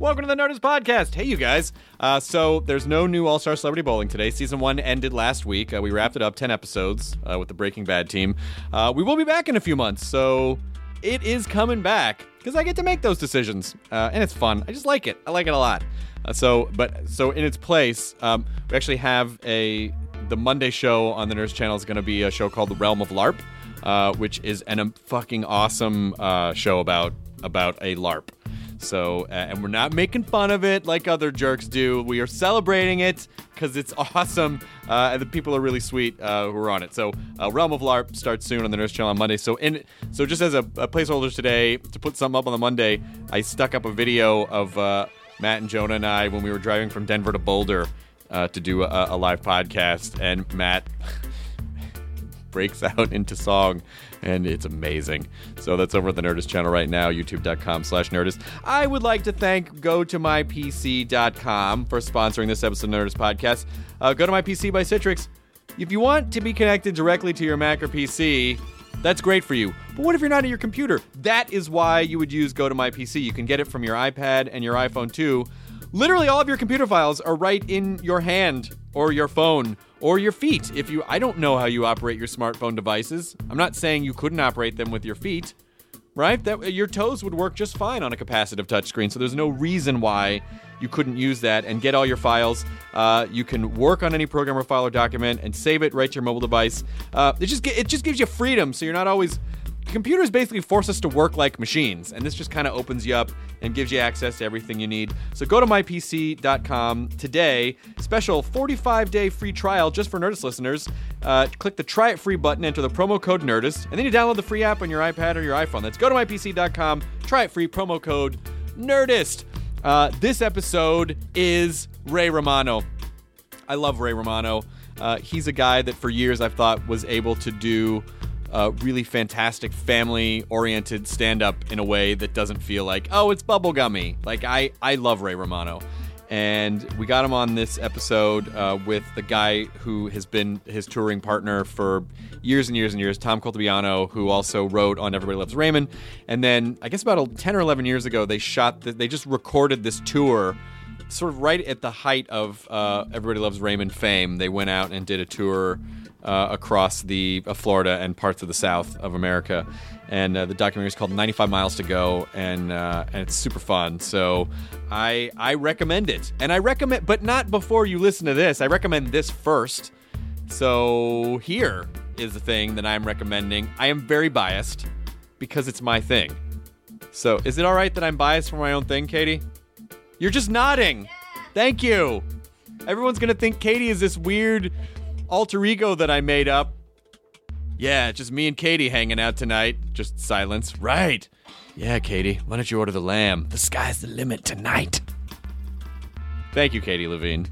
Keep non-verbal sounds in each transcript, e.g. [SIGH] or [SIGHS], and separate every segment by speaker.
Speaker 1: Welcome to the Nerdist Podcast. Hey, you guys. Uh, so, there's no new All Star Celebrity Bowling today. Season one ended last week. Uh, we wrapped it up 10 episodes uh, with the Breaking Bad team. Uh, we will be back in a few months, so it is coming back because I get to make those decisions. Uh, and it's fun. I just like it. I like it a lot. Uh, so, but, so in its place, um, we actually have a, the Monday show on the Nerdist channel is going to be a show called The Realm of LARP, which is an um, fucking awesome show about, about a LARP. So, uh, and we're not making fun of it like other jerks do. We are celebrating it because it's [LAUGHS] awesome, uh, and the people are really sweet uh, who are on it. So, uh, Realm of LARP starts soon on the Nerdist Channel on Monday. So, in so just as a, a placeholder today to put something up on the Monday, I stuck up a video of uh, Matt and Jonah and I when we were driving from Denver to Boulder uh, to do a, a live podcast, and Matt [LAUGHS] breaks [LAUGHS] out into song and it's amazing so that's over at the nerdist channel right now youtube.com slash nerdist i would like to thank go to mypc.com for sponsoring this episode of nerdist podcast uh, go to my pc by citrix if you want to be connected directly to your mac or pc that's great for you. But what if you're not at your computer? That is why you would use Go to My PC. You can get it from your iPad and your iPhone too. Literally all of your computer files are right in your hand or your phone or your feet. If you I don't know how you operate your smartphone devices. I'm not saying you couldn't operate them with your feet. Right? That your toes would work just fine on a capacitive touchscreen. So there's no reason why you couldn't use that and get all your files. Uh, you can work on any program or file or document and save it right to your mobile device. Uh, it just it just gives you freedom, so you're not always. Computers basically force us to work like machines, and this just kind of opens you up and gives you access to everything you need. So go to mypc.com today. Special 45 day free trial just for Nerdist listeners. Uh, click the try it free button, enter the promo code Nerdist, and then you download the free app on your iPad or your iPhone. That's go to mypc.com, try it free, promo code Nerdist. Uh, this episode is Ray Romano. I love Ray Romano. Uh, he's a guy that for years I've thought was able to do uh, really fantastic family oriented stand up in a way that doesn't feel like, oh, it's bubblegummy. Like, I, I love Ray Romano. And we got him on this episode uh, with the guy who has been his touring partner for years and years and years, Tom Caltabiano, who also wrote on Everybody Loves Raymond. And then I guess about 10 or 11 years ago, they shot, the, they just recorded this tour sort of right at the height of uh, Everybody Loves Raymond fame. They went out and did a tour uh, across the uh, Florida and parts of the South of America, and uh, the documentary is called 95 Miles to Go, and uh, and it's super fun. So I I recommend it, and I recommend, but not before you listen to this. I recommend this first. So here is the thing that I'm recommending. I am very biased because it's my thing. So is it all right that I'm biased for my own thing, Katie? You're just nodding. Thank you. Everyone's gonna think Katie is this weird alter ego that I made up. Yeah, just me and Katie hanging out tonight. Just silence. Right. Yeah, Katie. Why don't you order the lamb? The sky's the limit tonight. Thank you, Katie Levine.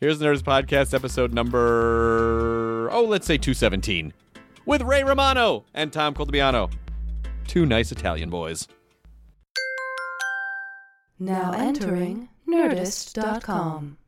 Speaker 1: Here's the Nerdist Podcast, episode number oh, let's say 217, with Ray Romano and Tom Caltabiano. Two nice Italian boys.
Speaker 2: Now entering Nerdist.com.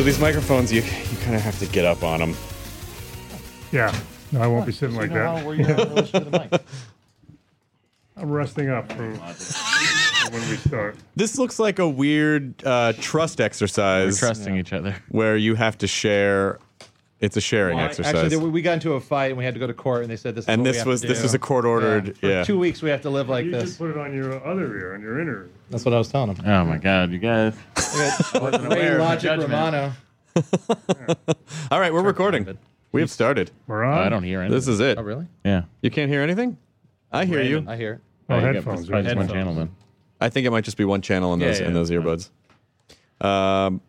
Speaker 1: So these microphones, you you kind of have to get up on them.
Speaker 3: Yeah. No, I won't be sitting like that.
Speaker 4: Where you are in relation to the mic. [LAUGHS]
Speaker 3: I'm resting up for for when we start.
Speaker 1: This looks like a weird uh, trust
Speaker 4: We're
Speaker 1: exercise
Speaker 4: trusting each other.
Speaker 1: where you have to share. It's a sharing
Speaker 4: Well,
Speaker 1: exercise.
Speaker 4: Actually, they- we got into a fight and we had to go to court, and they said this. Is
Speaker 1: and
Speaker 4: what we
Speaker 1: this
Speaker 4: have
Speaker 1: was
Speaker 4: to
Speaker 1: this
Speaker 4: do.
Speaker 1: was a court ordered.
Speaker 4: For
Speaker 1: Yeah.
Speaker 4: two weeks, we have to live like
Speaker 3: you
Speaker 4: this.
Speaker 3: should put it on your other ear, on your inner.
Speaker 4: That's what I was telling him.
Speaker 5: Oh my god, you guys.
Speaker 4: Ray Logic Romano. [LAUGHS]
Speaker 1: All right, we're recording. We have started.
Speaker 3: We're on.
Speaker 5: I don't hear anything.
Speaker 1: This is it.
Speaker 4: Oh, really?
Speaker 5: Yeah.
Speaker 1: You can't hear anything? I hear you.
Speaker 4: I hear. it.
Speaker 3: Oh,
Speaker 5: you got-
Speaker 3: headphones.
Speaker 5: it's probably just one channel then.
Speaker 1: I think it might just be one channel in
Speaker 5: Yeah,
Speaker 1: those in those earbuds. Um,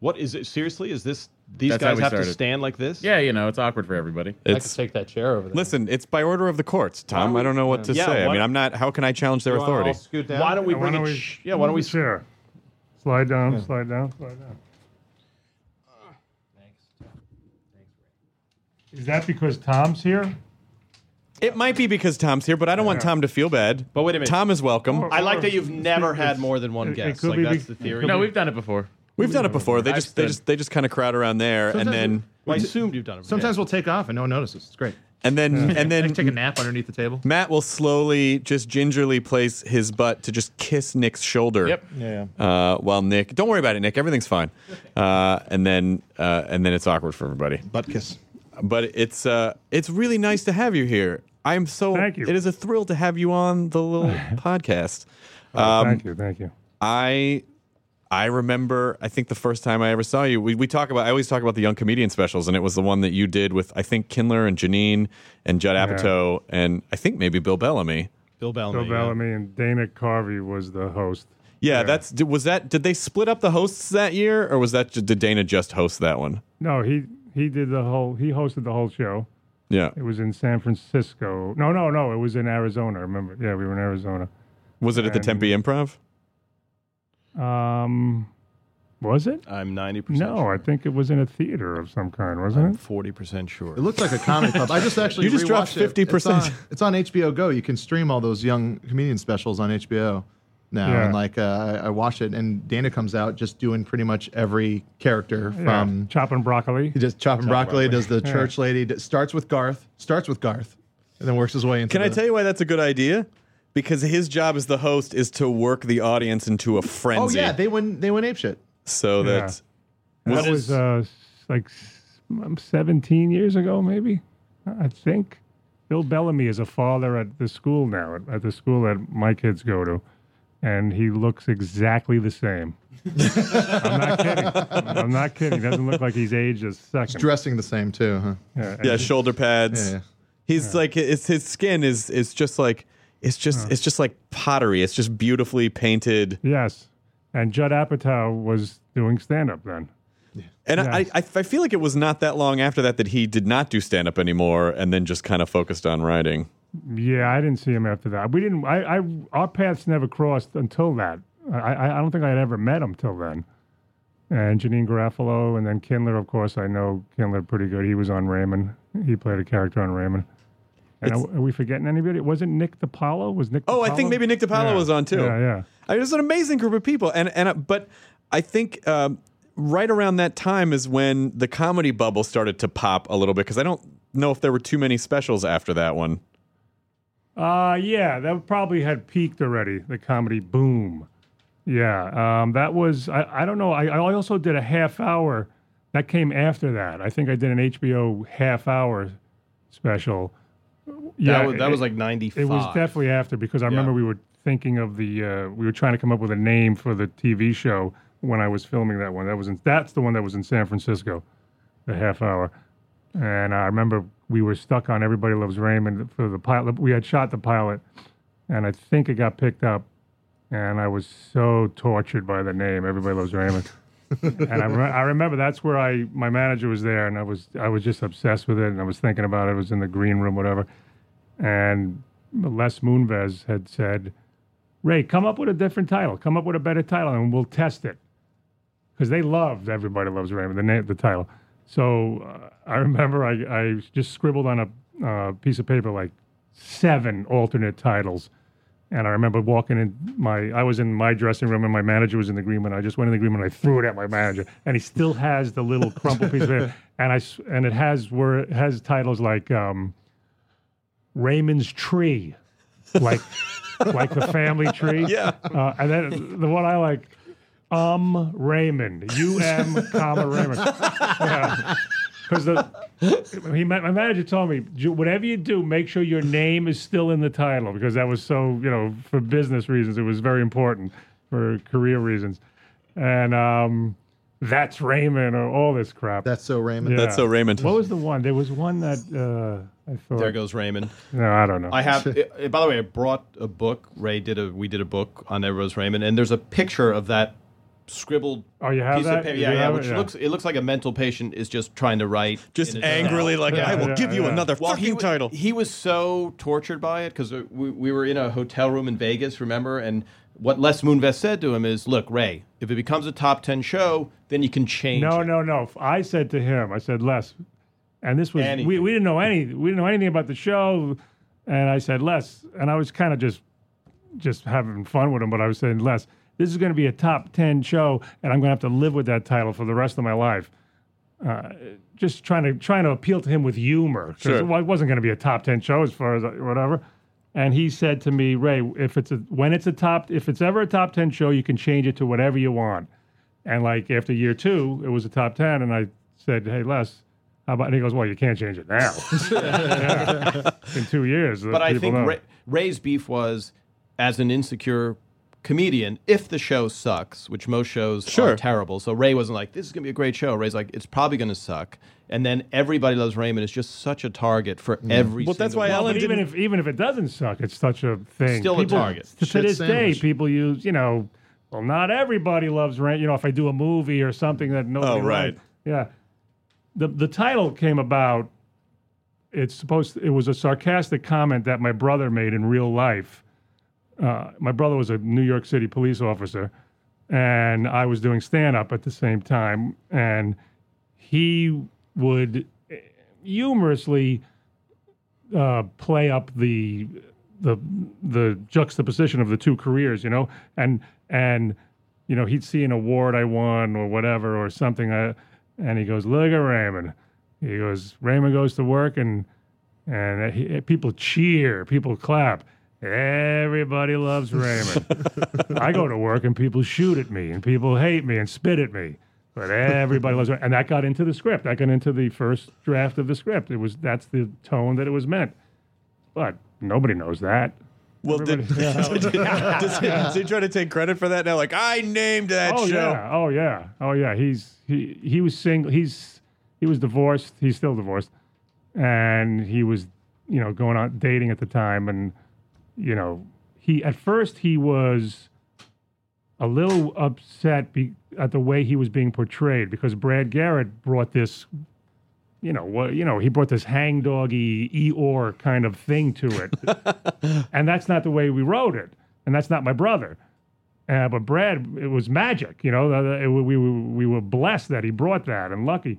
Speaker 6: What is it? Seriously, is this? These
Speaker 5: That's how
Speaker 6: guys
Speaker 5: we
Speaker 6: have to
Speaker 5: started.
Speaker 6: stand like this?
Speaker 5: Yeah, you know, it's awkward for everybody.
Speaker 4: I could
Speaker 1: it's
Speaker 4: take that chair over there.
Speaker 1: listen. It's by order of the courts, Tom. I don't know what to
Speaker 6: Yeah,
Speaker 1: say. I
Speaker 6: why-
Speaker 1: mean, I'm not. How can I challenge their
Speaker 4: You wanna all
Speaker 1: authority?
Speaker 4: scoot down?
Speaker 6: Why don't we bring it? sh- yeah. Why don't we?
Speaker 3: share? Slide down. Slide down. Slide down. Thanks. Thanks. Is that because Tom's here?
Speaker 1: It might be because Tom's here, but I don't want Tom to feel bad.
Speaker 6: But wait a minute.
Speaker 1: Tom is welcome.
Speaker 6: I like that you've never had more than one
Speaker 3: It- it
Speaker 6: guest.
Speaker 3: could
Speaker 6: Like
Speaker 3: be
Speaker 6: that's
Speaker 3: be-
Speaker 6: the theory.
Speaker 5: No, we've done it before.
Speaker 1: We've done it before. They
Speaker 5: I've
Speaker 1: just they
Speaker 5: stood.
Speaker 1: just they just kind of crowd around there, and
Speaker 4: Sometimes
Speaker 1: then
Speaker 6: Well, I assumed you've done it.
Speaker 4: Sometimes we'll take off and no one notices. It's great.
Speaker 1: and then and
Speaker 4: I take a nap underneath the table.
Speaker 1: Matt will slowly, just gingerly place his butt to just kiss Nick's shoulder.
Speaker 5: Yep.
Speaker 4: Yeah.
Speaker 1: Uh, while Nick, don't worry about it, Nick. Everything's fine. [LAUGHS] Uh, and then uh, and then it's awkward for everybody.
Speaker 4: Butt kiss.
Speaker 1: But it's uh, it's really nice to have you here. I'm so.
Speaker 3: Thank you.
Speaker 1: It is a thrill to have you on the little [LAUGHS] podcast.
Speaker 3: Oh,
Speaker 1: Um,
Speaker 3: thank you, thank you.
Speaker 1: I I remember I think the first time I ever saw you, we, we talk about I always talk about the young comedian specials, and it was the one that you did with I think Kindler and Janeane and Judd Apatow and I think maybe Bill Bellamy.
Speaker 6: Bill Bellamy.
Speaker 3: Bill
Speaker 6: yeah.
Speaker 3: Bellamy and Dana Carvey was the host.
Speaker 1: Yeah, that's did- was that did they split up the hosts that year or was that did Dana just host that one?
Speaker 3: No, he he did the whole. He hosted the whole show.
Speaker 1: Yeah.
Speaker 3: It was in San Francisco. No, no, no. It was in Arizona. Remember? Yeah, we were in Arizona.
Speaker 1: Was it at the
Speaker 3: And-
Speaker 1: Tempe Improv?
Speaker 3: Um, was it?
Speaker 6: I'm 90%
Speaker 3: No,
Speaker 6: sure.
Speaker 3: I think it was in a theater of some kind, wasn't
Speaker 6: I'm
Speaker 3: it?
Speaker 6: 40% sure.
Speaker 4: It looks like a comedy club. I just actually [LAUGHS]
Speaker 1: You just dropped 50%.
Speaker 4: It's on, it's on HBO Go. You can stream all those young comedian specials on HBO now.
Speaker 3: Yeah.
Speaker 4: And like uh, I, I watched it, and Dana comes out just doing pretty much every character from
Speaker 3: yeah. chopping broccoli.
Speaker 4: he just chopping broccoli,
Speaker 6: broccoli.
Speaker 4: does the
Speaker 3: Yeah.
Speaker 4: church lady, starts with Garth, starts with Garth, and then works his way into.
Speaker 1: Can I
Speaker 4: the-
Speaker 1: tell you why that's a good idea? Because his job as the host is to work the audience into a frenzy.
Speaker 4: Oh
Speaker 1: frenzy.
Speaker 4: yeah, they went they went ape shit.
Speaker 1: so
Speaker 3: Yeah.
Speaker 1: that
Speaker 3: That was uh, like um, 17 years ago, maybe. I think. Bill Bellamy is a father at the school now, at, at the school that my kids go to, and he looks exactly the same. I'm not kidding. I'm not kidding. He Doesn't look like he's aged a second.
Speaker 4: Dressing the same too, huh?
Speaker 3: Yeah,
Speaker 1: yeah, shoulder pads.
Speaker 4: Yeah, yeah.
Speaker 1: He's like it's his skin is is just like it's just it's just like pottery. It's just beautifully painted.
Speaker 3: Yes. And Judd Apatow was doing stand up then.
Speaker 1: And I. I I feel like it was not that long after that that he did not do stand up anymore and then just kind of focused on writing.
Speaker 3: Yeah, I didn't see him after that. We didn't. I, I our paths never crossed until that. I, I, I don't think I had ever met him till then. And Janeane Garofalo, and then Kindler. Of course, I know Kindler pretty good. He was on Raymond. He played a character on Raymond. And are, are we forgetting anybody? Wasn't Nick DiPaolo? Was Nick?
Speaker 1: Oh, I think maybe Nick DiPaolo
Speaker 3: Yeah.
Speaker 1: was on too.
Speaker 3: Yeah, yeah.
Speaker 1: I mean, it was an amazing group of people, and and uh, but I think um, right around that time is when the comedy bubble started to pop a little bit because I don't know if there were too many specials after that one.
Speaker 3: Uh yeah, that probably had peaked already. The comedy boom. Yeah, um, that was. I, I don't know. I, I also did a half hour. That came after that. I think I did an HBO half hour special.
Speaker 6: That, was, that
Speaker 3: it-
Speaker 6: was like 95.
Speaker 3: It was definitely after because I remember we were thinking of the. Uh, we were trying to come up with a name for the TV show when I was filming that one. That was in, that's the one that was in San Francisco, the half hour. And I remember we were stuck on Everybody Loves Raymond for the pilot. We had shot the pilot, and I think it got picked up. And I was so tortured by the name Everybody Loves Raymond. And I, re- I remember that's where I my manager was there, and I was I was just obsessed with it, and I was thinking about it. I was in the green room, whatever. And Les Moonves had said, "Ray, come up with a different title. Come up with a better title, and we'll test it." Because they loved Everybody Loves Raymond, the name, the title. So uh, I remember I, I just scribbled on a uh, piece of paper like seven alternate titles. And I remember walking in my, I was in my dressing room and my manager was in the green room. I just went in the green room and I threw it at my manager. And he still has the little crumpled piece of paper. [LAUGHS] And I, and it has where it has titles like um, Raymond's Tree, like, [LAUGHS] like the family tree.
Speaker 1: Yeah.
Speaker 3: Uh, and then the one I like, um Raymond, U M comma Raymond. [LAUGHS] Yeah. Because the [LAUGHS] he, my my manager told me, whatever you do, make sure your name is still in the title because that was so you know for business reasons it was very important for career reasons, and um, that's Raymond or all this crap.
Speaker 4: That's so Raymond.
Speaker 3: Yeah.
Speaker 1: That's so Raymond.
Speaker 3: What was the one? There was one that uh, I thought.
Speaker 6: There goes Raymond.
Speaker 3: No, I don't know.
Speaker 6: I have. [LAUGHS] uh, by the way, I brought a book. Ray did a. We did a book on Everybody Loves Raymond, and there's a picture of that scribbled
Speaker 3: Oh, you have
Speaker 6: piece
Speaker 3: that?
Speaker 6: of paper.
Speaker 3: You
Speaker 6: Yeah, yeah.
Speaker 3: have it?
Speaker 6: Which
Speaker 3: Yeah.
Speaker 6: looks. It looks like a mental patient is just trying to write.
Speaker 1: just
Speaker 6: in his
Speaker 1: angrily
Speaker 6: cell.
Speaker 1: like,
Speaker 3: Yeah,
Speaker 1: I will
Speaker 3: yeah,
Speaker 1: give you
Speaker 3: yeah.
Speaker 1: another
Speaker 6: Well, he,
Speaker 1: fucking
Speaker 6: wa-
Speaker 1: title.
Speaker 6: he was so tortured by it because we, we were in a hotel room in Vegas, remember? And what Les Moonves said to him is, "Look, Ray, if it becomes a top ten show, then you can change."
Speaker 3: No,
Speaker 6: it."
Speaker 3: no, no. I said to him, I said, Les, And this was we,
Speaker 6: Anything.
Speaker 3: we didn't know any we didn't know anything about the show. And I said, Les, and I was kind of just just having fun with him, but I was saying, Les, this is going to be a top ten show, and I'm going to have to live with that title for the rest of my life. Uh, just trying to trying to appeal to him with humor because
Speaker 1: Sure.
Speaker 3: it wasn't going to be a top ten show as far as whatever. And he said to me, Ray, if it's a when it's a top if it's ever a top ten show, you can change it to whatever you want. And like after year two, it was a top ten, and I said, Hey Les, how about? And he goes, Well, you can't change it now. [LAUGHS] Yeah. In two years,
Speaker 6: But I think Ray, Ray's beef was as an insecure comedian, if the show sucks, which most shows
Speaker 1: Sure.
Speaker 6: are terrible. So Ray wasn't like, this is going to be a great show. Ray's like, it's probably going to suck. And then everybody loves Raymond is just such a target for mm. every
Speaker 1: Well, that's why
Speaker 6: one.
Speaker 1: Ellen
Speaker 3: But even if even if it doesn't suck, it's such a thing.
Speaker 6: Still a target.
Speaker 3: To, to this
Speaker 4: sandwich.
Speaker 3: day, people use you know, well, not everybody loves Rain. You know, if I do a movie or something that nobody
Speaker 1: Oh, right.
Speaker 3: liked. yeah. The the title came about. It's supposed. it was a sarcastic comment that my brother made in real life. Uh, my brother was a New York City police officer, and I was doing stand up at the same time, and he would eh, humorously uh, play up the the the juxtaposition of the two careers, you know, and and you know he'd see an award I won or whatever or something, uh, and he goes, "Look at Raymond." He goes, "Raymond goes to work and and he, people cheer, people clap." Everybody loves Raymond. [LAUGHS] I go to work and people shoot at me and people hate me and spit at me. But everybody loves Raymond. And that got into the script. That got into the first draft of the script. It was that's the tone that it was meant. But nobody knows that.
Speaker 1: Well, did,
Speaker 3: Everybody- [LAUGHS]
Speaker 1: does, he, does he try to take credit for that now? Like I named that
Speaker 3: oh
Speaker 1: show.
Speaker 3: yeah, oh yeah, oh yeah. He's he he was single. He's he was divorced. He's still divorced, and he was you know going on dating at the time, and you know he at first he was a little upset be, at the way he was being portrayed because Brad Garrett brought this. You know what? You know he brought this hangdoggy Eeyore kind of thing to it, [LAUGHS] and that's not the way we wrote it, and that's not my brother. Uh, but Brad, it was magic, you know. uh, it- we, we, we were blessed that he brought that and lucky.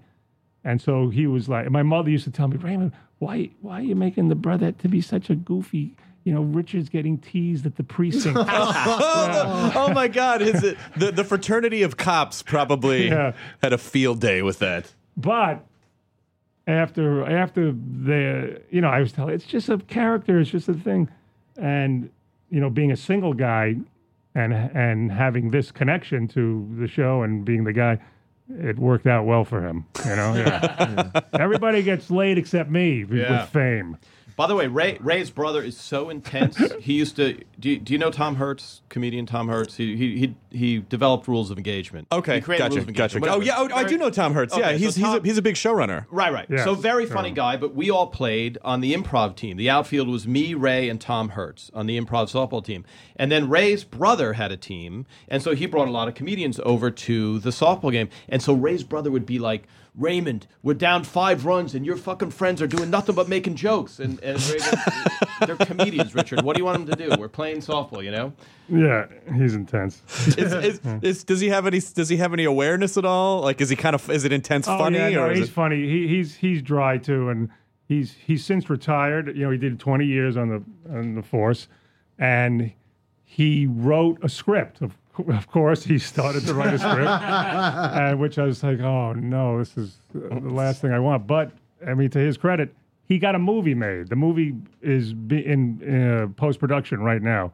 Speaker 3: And so he was like, my mother used to tell me, Raymond, why, why are you making the brother to be such a goofy? You know, Richard's getting teased at the precinct.
Speaker 1: Oh, [LAUGHS] oh my God! Is it the the fraternity of cops probably [LAUGHS]
Speaker 3: Yeah.
Speaker 1: had a field day with that?
Speaker 3: but after after the, you know, I was telling, it's just a character, it's just a thing, and you know, being a single guy, and and having this connection to the show and being the guy, it worked out well for him. You know, [LAUGHS] yeah. everybody gets laid except me
Speaker 6: Yeah.
Speaker 3: with fame.
Speaker 6: By the way, Ray Ray's brother is so intense. [LAUGHS] he used to. Do you, do you know Tom Hertz, comedian Tom Hertz? He he he, he developed rules of engagement.
Speaker 1: Okay,
Speaker 6: He created
Speaker 1: gotcha,
Speaker 6: rules of
Speaker 1: gotcha.
Speaker 6: engagement.
Speaker 1: Oh yeah, oh, I do know Tom Hertz. yeah,
Speaker 6: Okay, so
Speaker 1: he's he's a, he's a big showrunner.
Speaker 6: Right, right.
Speaker 3: Yes.
Speaker 6: So very funny guy, but we all played on the improv team. The outfield was me, Ray, and Tom Hertz on the improv softball team. And then Ray's brother had a team, and so he brought a lot of comedians over to the softball game. And so Ray's brother would be like, Raymond, we're down five runs, and your fucking friends are doing nothing but making jokes. And, and Ray [LAUGHS] they're comedians, Richard. What do you want them to do? We're playing softball, you know?
Speaker 3: Yeah, he's intense.
Speaker 1: Is, is, [LAUGHS] is, does he have any does he have any awareness at all? Like, is he kind of is it intense oh, funny
Speaker 3: oh, yeah, no,
Speaker 1: or is
Speaker 3: he's
Speaker 1: it?
Speaker 3: funny. He, he's he's dry too, and he's he's since retired. You know, he did 20 years on the on the force, and he wrote a script. Of, [LAUGHS] of course, he started to write a script, [LAUGHS] and which I was like, oh no, this is the last thing I want. But I mean, to his credit, he got a movie made. The movie is be- in uh, post production right now.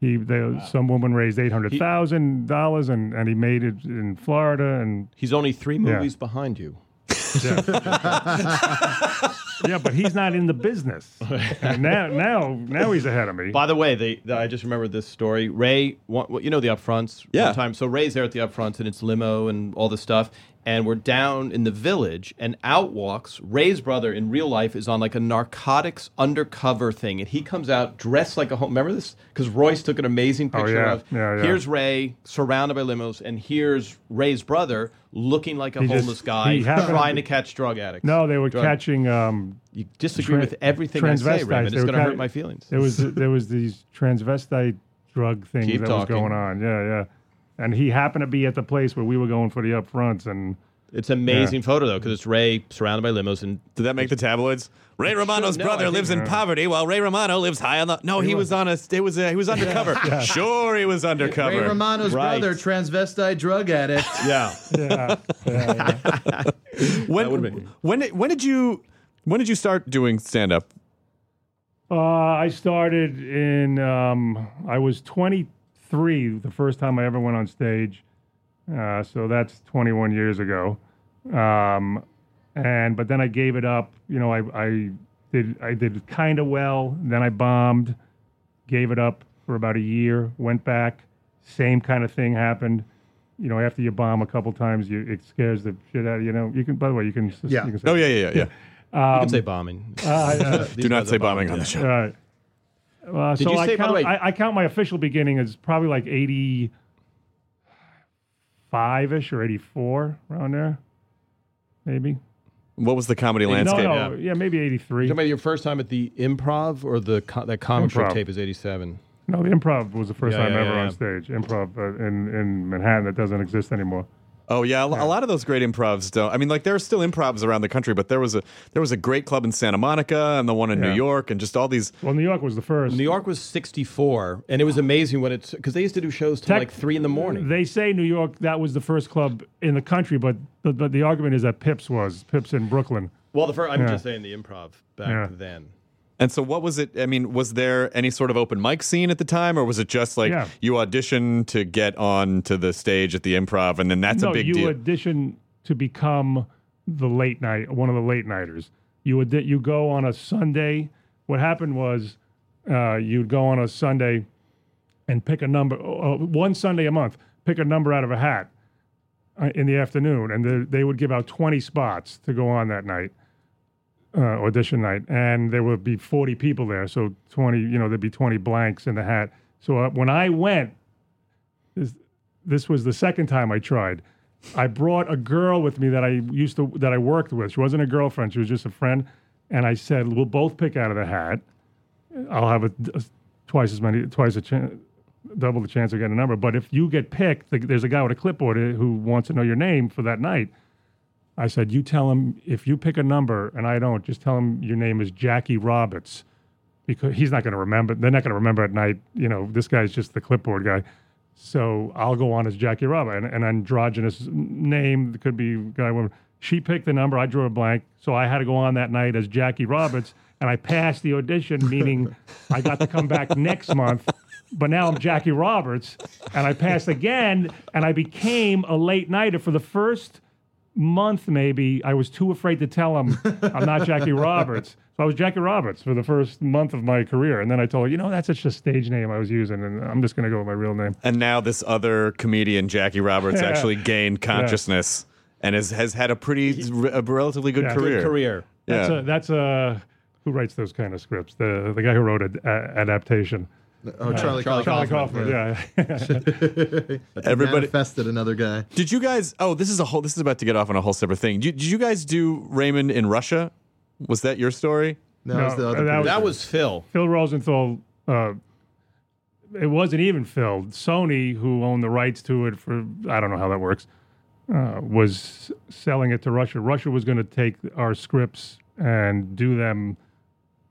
Speaker 3: He, they, some woman raised eight hundred thousand dollars, and and he made it in Florida, and
Speaker 6: He's only three movies behind you.
Speaker 3: Yeah, [LAUGHS] [LAUGHS] but he's not in the business. [LAUGHS] And now, now, now he's ahead of me.
Speaker 6: By the way, they, the, I just remembered this story. Ray, one, well, you know the upfronts.
Speaker 1: Yeah.
Speaker 6: One time, so Ray's there at the upfronts, and it's limo and all this stuff. And we're down in the village, and out walks Ray's brother. In real life, is on like a narcotics undercover thing, and he comes out dressed like a home. Remember this? Because Royce took an amazing picture
Speaker 3: yeah.
Speaker 6: of.
Speaker 3: Yeah, yeah.
Speaker 6: Here's Ray surrounded by limos, and here's Ray's brother looking like a
Speaker 3: He just-
Speaker 6: homeless guy
Speaker 3: he happened-
Speaker 6: trying to catch drug addicts.
Speaker 3: no, they were
Speaker 6: Drug-
Speaker 3: catching. Um,
Speaker 6: You disagree
Speaker 3: tra-
Speaker 6: with everything I say. Raymond. It's going to hurt my feelings.
Speaker 3: there was there was these transvestite drug things
Speaker 6: Keep
Speaker 3: that
Speaker 6: talking.
Speaker 3: was going on. Yeah, yeah. And he happened to be at the place where we were going for the upfronts, and
Speaker 6: It's an amazing photo though because it's Ray surrounded by limos and
Speaker 1: Did that make the tabloids? Ray Romano's
Speaker 6: no,
Speaker 1: brother
Speaker 6: think-
Speaker 1: lives in poverty, while Ray Romano lives high on the. No, he was on a. It was a, he was undercover. [LAUGHS] Sure, he was undercover.
Speaker 4: Ray Romano's
Speaker 6: Right.
Speaker 4: brother, transvestite drug addict. [LAUGHS]
Speaker 6: yeah.
Speaker 3: Yeah, yeah, yeah. [LAUGHS]
Speaker 1: when
Speaker 6: would've been-
Speaker 1: when did, when did you when did you start doing stand up?
Speaker 3: Uh, I started in. Um, I was 23 the first time I ever went on stage, uh, so that's 21 years ago. Um, and but then I gave it up. You know, I, I did I did kind of well. Then I bombed, gave it up for about a year. Went back, same kind of thing happened. You know, after you bomb a couple times, you it scares the shit out of you. know. You can. By the way, you can.
Speaker 4: Yeah.
Speaker 3: You can say,
Speaker 1: Oh yeah, yeah, yeah. yeah.
Speaker 6: you can say bombing. [LAUGHS]
Speaker 3: Uh, [LAUGHS] uh,
Speaker 1: Do not say
Speaker 6: are
Speaker 1: bombing on the
Speaker 6: yeah.
Speaker 1: show.
Speaker 3: Right. Uh,
Speaker 6: Did
Speaker 3: so
Speaker 6: you
Speaker 3: I
Speaker 6: say, by the
Speaker 3: count,
Speaker 6: way-
Speaker 3: I, I count my official beginning as probably like 85 ish or 84 around there. Maybe.
Speaker 1: What was the comedy
Speaker 3: No,
Speaker 1: landscape?
Speaker 3: no. Yeah, maybe 83.
Speaker 6: You talking about your first time at the improv or the co- that comic strip
Speaker 3: Improv.
Speaker 6: tape is 87?
Speaker 3: No, the improv was the first
Speaker 6: Yeah,
Speaker 3: time
Speaker 6: yeah,
Speaker 3: ever
Speaker 6: yeah,
Speaker 3: on stage. Improv uh, in, in Manhattan that doesn't exist anymore.
Speaker 1: Oh yeah, a, a lot of those great improvs don't. I mean, like there are still improvs around the country, but there was a there was a great club in Santa Monica and the one in New York, and just all these.
Speaker 3: Well, New York was the first.
Speaker 6: New York was 64, and it was amazing when it's because they used to do shows till
Speaker 3: Tech-
Speaker 6: like three in the morning.
Speaker 3: They say New York that was the first club in the country, but the, but the argument is that Pips was Pips in Brooklyn.
Speaker 6: well, the first, I'm
Speaker 3: Yeah.
Speaker 6: just saying the improv back
Speaker 3: Yeah.
Speaker 6: then.
Speaker 1: And so, what was it? I mean, was there any sort of open mic scene at the time, or was it just like
Speaker 3: Yeah.
Speaker 1: you audition to get on to the stage at the improv, and then that's
Speaker 3: no,
Speaker 1: a big
Speaker 3: you
Speaker 1: deal?
Speaker 3: audition to become the late night, one of the late nighters. You would you go on a Sunday. What happened was uh, you'd go on a Sunday and pick a number, uh, one Sunday a month, pick a number out of a hat uh, in the afternoon, and they, they would give out twenty spots to go on that night. Uh, audition night, and there would be 40 people there. So 20, you know, there'd be 20 blanks in the hat. So uh, when I went, this, this was the second time I tried. I brought a girl with me that I used to that I worked with. She wasn't a girlfriend; she was just a friend. And I said, "We'll both pick out of the hat. I'll have a, a- twice as many, twice a chance, double the chance of getting a number. But if you get picked, th- there's a guy with a clipboard who wants to know your name for that night." I said, "You tell him if you pick a number and I don't, just tell him your name is Jackie Roberts." Because he's not going to remember. They're not going to remember at night. You know, this guy's just the clipboard guy. So I'll go on as Jackie Roberts, an, an androgynous name. It could be guy, woman. She picked the number. I drew a blank. So I had to go on that night as Jackie Roberts, and I passed the audition, meaning I got to come back next month. But now I'm Jackie Roberts, and I passed again, and I became a late nighter for the first month. Maybe I was too afraid to tell him I'm not Jackie [LAUGHS] Roberts. So I was Jackie Roberts for the first month of my career, and then I told her, you know, that's just a stage name I was using, and I'm just going to go with my real name.
Speaker 1: and now this other comedian, Jackie Roberts,
Speaker 3: Yeah.
Speaker 1: actually gained consciousness and has has had a pretty a relatively good
Speaker 3: Yeah.
Speaker 1: career.
Speaker 6: Good career.
Speaker 3: That's
Speaker 1: Yeah.
Speaker 3: a that's a who writes those kind of scripts? The the guy who wrote ad, adaptation.
Speaker 4: Oh, Charlie,
Speaker 6: Charlie
Speaker 3: Charlie
Speaker 4: Kaufman.
Speaker 3: Kaufman. Yeah. [LAUGHS]
Speaker 1: Everybody,
Speaker 4: manifested another guy.
Speaker 1: did you guys? Oh, this is a whole. This is about to get off on a whole separate thing. Did, did you guys do Raymond in Russia? Was that your story?
Speaker 4: No,
Speaker 3: No,
Speaker 4: that was the other.
Speaker 3: that was-
Speaker 6: That was Phil.
Speaker 3: Phil Rosenthal. Uh, it wasn't even Phil. Sony, who owned the rights to it for I don't know how that works, uh, was selling it to Russia. Russia was going to take our scripts and do them,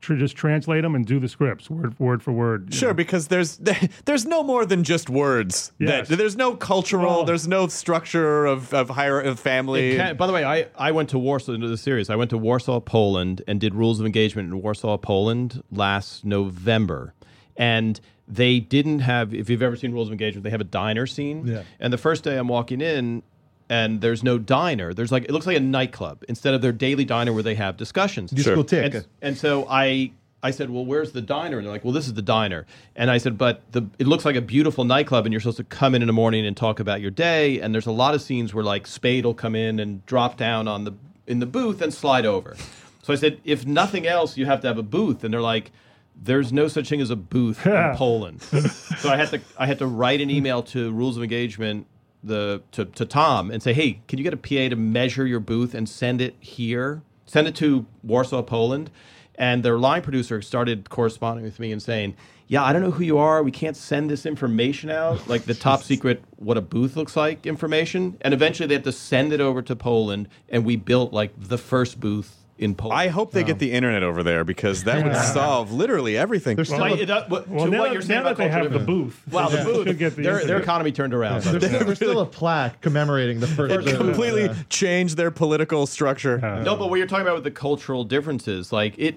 Speaker 3: tr- just translate them and do the scripts word word for word.
Speaker 1: Sure,
Speaker 3: know.
Speaker 1: because there's [LAUGHS] there's no more than just words.
Speaker 3: Yes.
Speaker 1: That, there's no cultural.
Speaker 3: Well-
Speaker 1: there's no structure of of higher of family.
Speaker 6: Can- by the way, I, I went to Warsaw into the series. I went to Warsaw, Poland, and did Rules of Engagement in Warsaw, Poland last November. And they didn't have, if you've ever seen Rules of Engagement, they have a diner scene.
Speaker 4: Yeah.
Speaker 6: And the first day I'm walking in, and there's no diner. There's like, it looks like a nightclub instead of their daily diner where they have discussions.
Speaker 4: Discotheque.
Speaker 6: And, and so I I said, "Well, where's the diner?" And they're like, "Well, this is the diner." And I said, "But the it looks like a beautiful nightclub, and you're supposed to come in in the morning and talk about your day." And there's a lot of scenes where like Spade will come in and drop down on the in the booth and slide over. So I said, "If nothing else, you have to have a booth." And they're like. There's no such thing as a booth in [LAUGHS] Poland, so I had to I had to write an email to Rules of Engagement the to, to Tom and say, hey, can you get a PA to measure your booth and send it here? Send it to Warsaw, Poland. and their line producer started corresponding with me and saying, "Yeah, I don't know who you are. We can't send this information out, like the top [LAUGHS] secret what a booth looks like information." And eventually, they had to send it over to Poland, and we built like the first booth in Poland.
Speaker 1: I hope they get the internet over there because that would solve literally everything.
Speaker 4: There's still
Speaker 6: Like,
Speaker 4: a-
Speaker 6: it, uh, what-
Speaker 3: Well,
Speaker 6: to
Speaker 3: now,
Speaker 6: what
Speaker 3: that-
Speaker 6: you're saying
Speaker 3: now
Speaker 6: about
Speaker 3: that they have the
Speaker 6: difference-
Speaker 3: booth,
Speaker 6: Wow, the
Speaker 3: should
Speaker 6: booth.
Speaker 3: get the
Speaker 6: their, their
Speaker 3: internet.
Speaker 6: economy turned around. by the way.
Speaker 4: There's still a plaque commemorating the first.
Speaker 1: it completely
Speaker 4: uh,
Speaker 1: changed their political structure.
Speaker 6: No, but what you're talking about with the cultural differences, like it,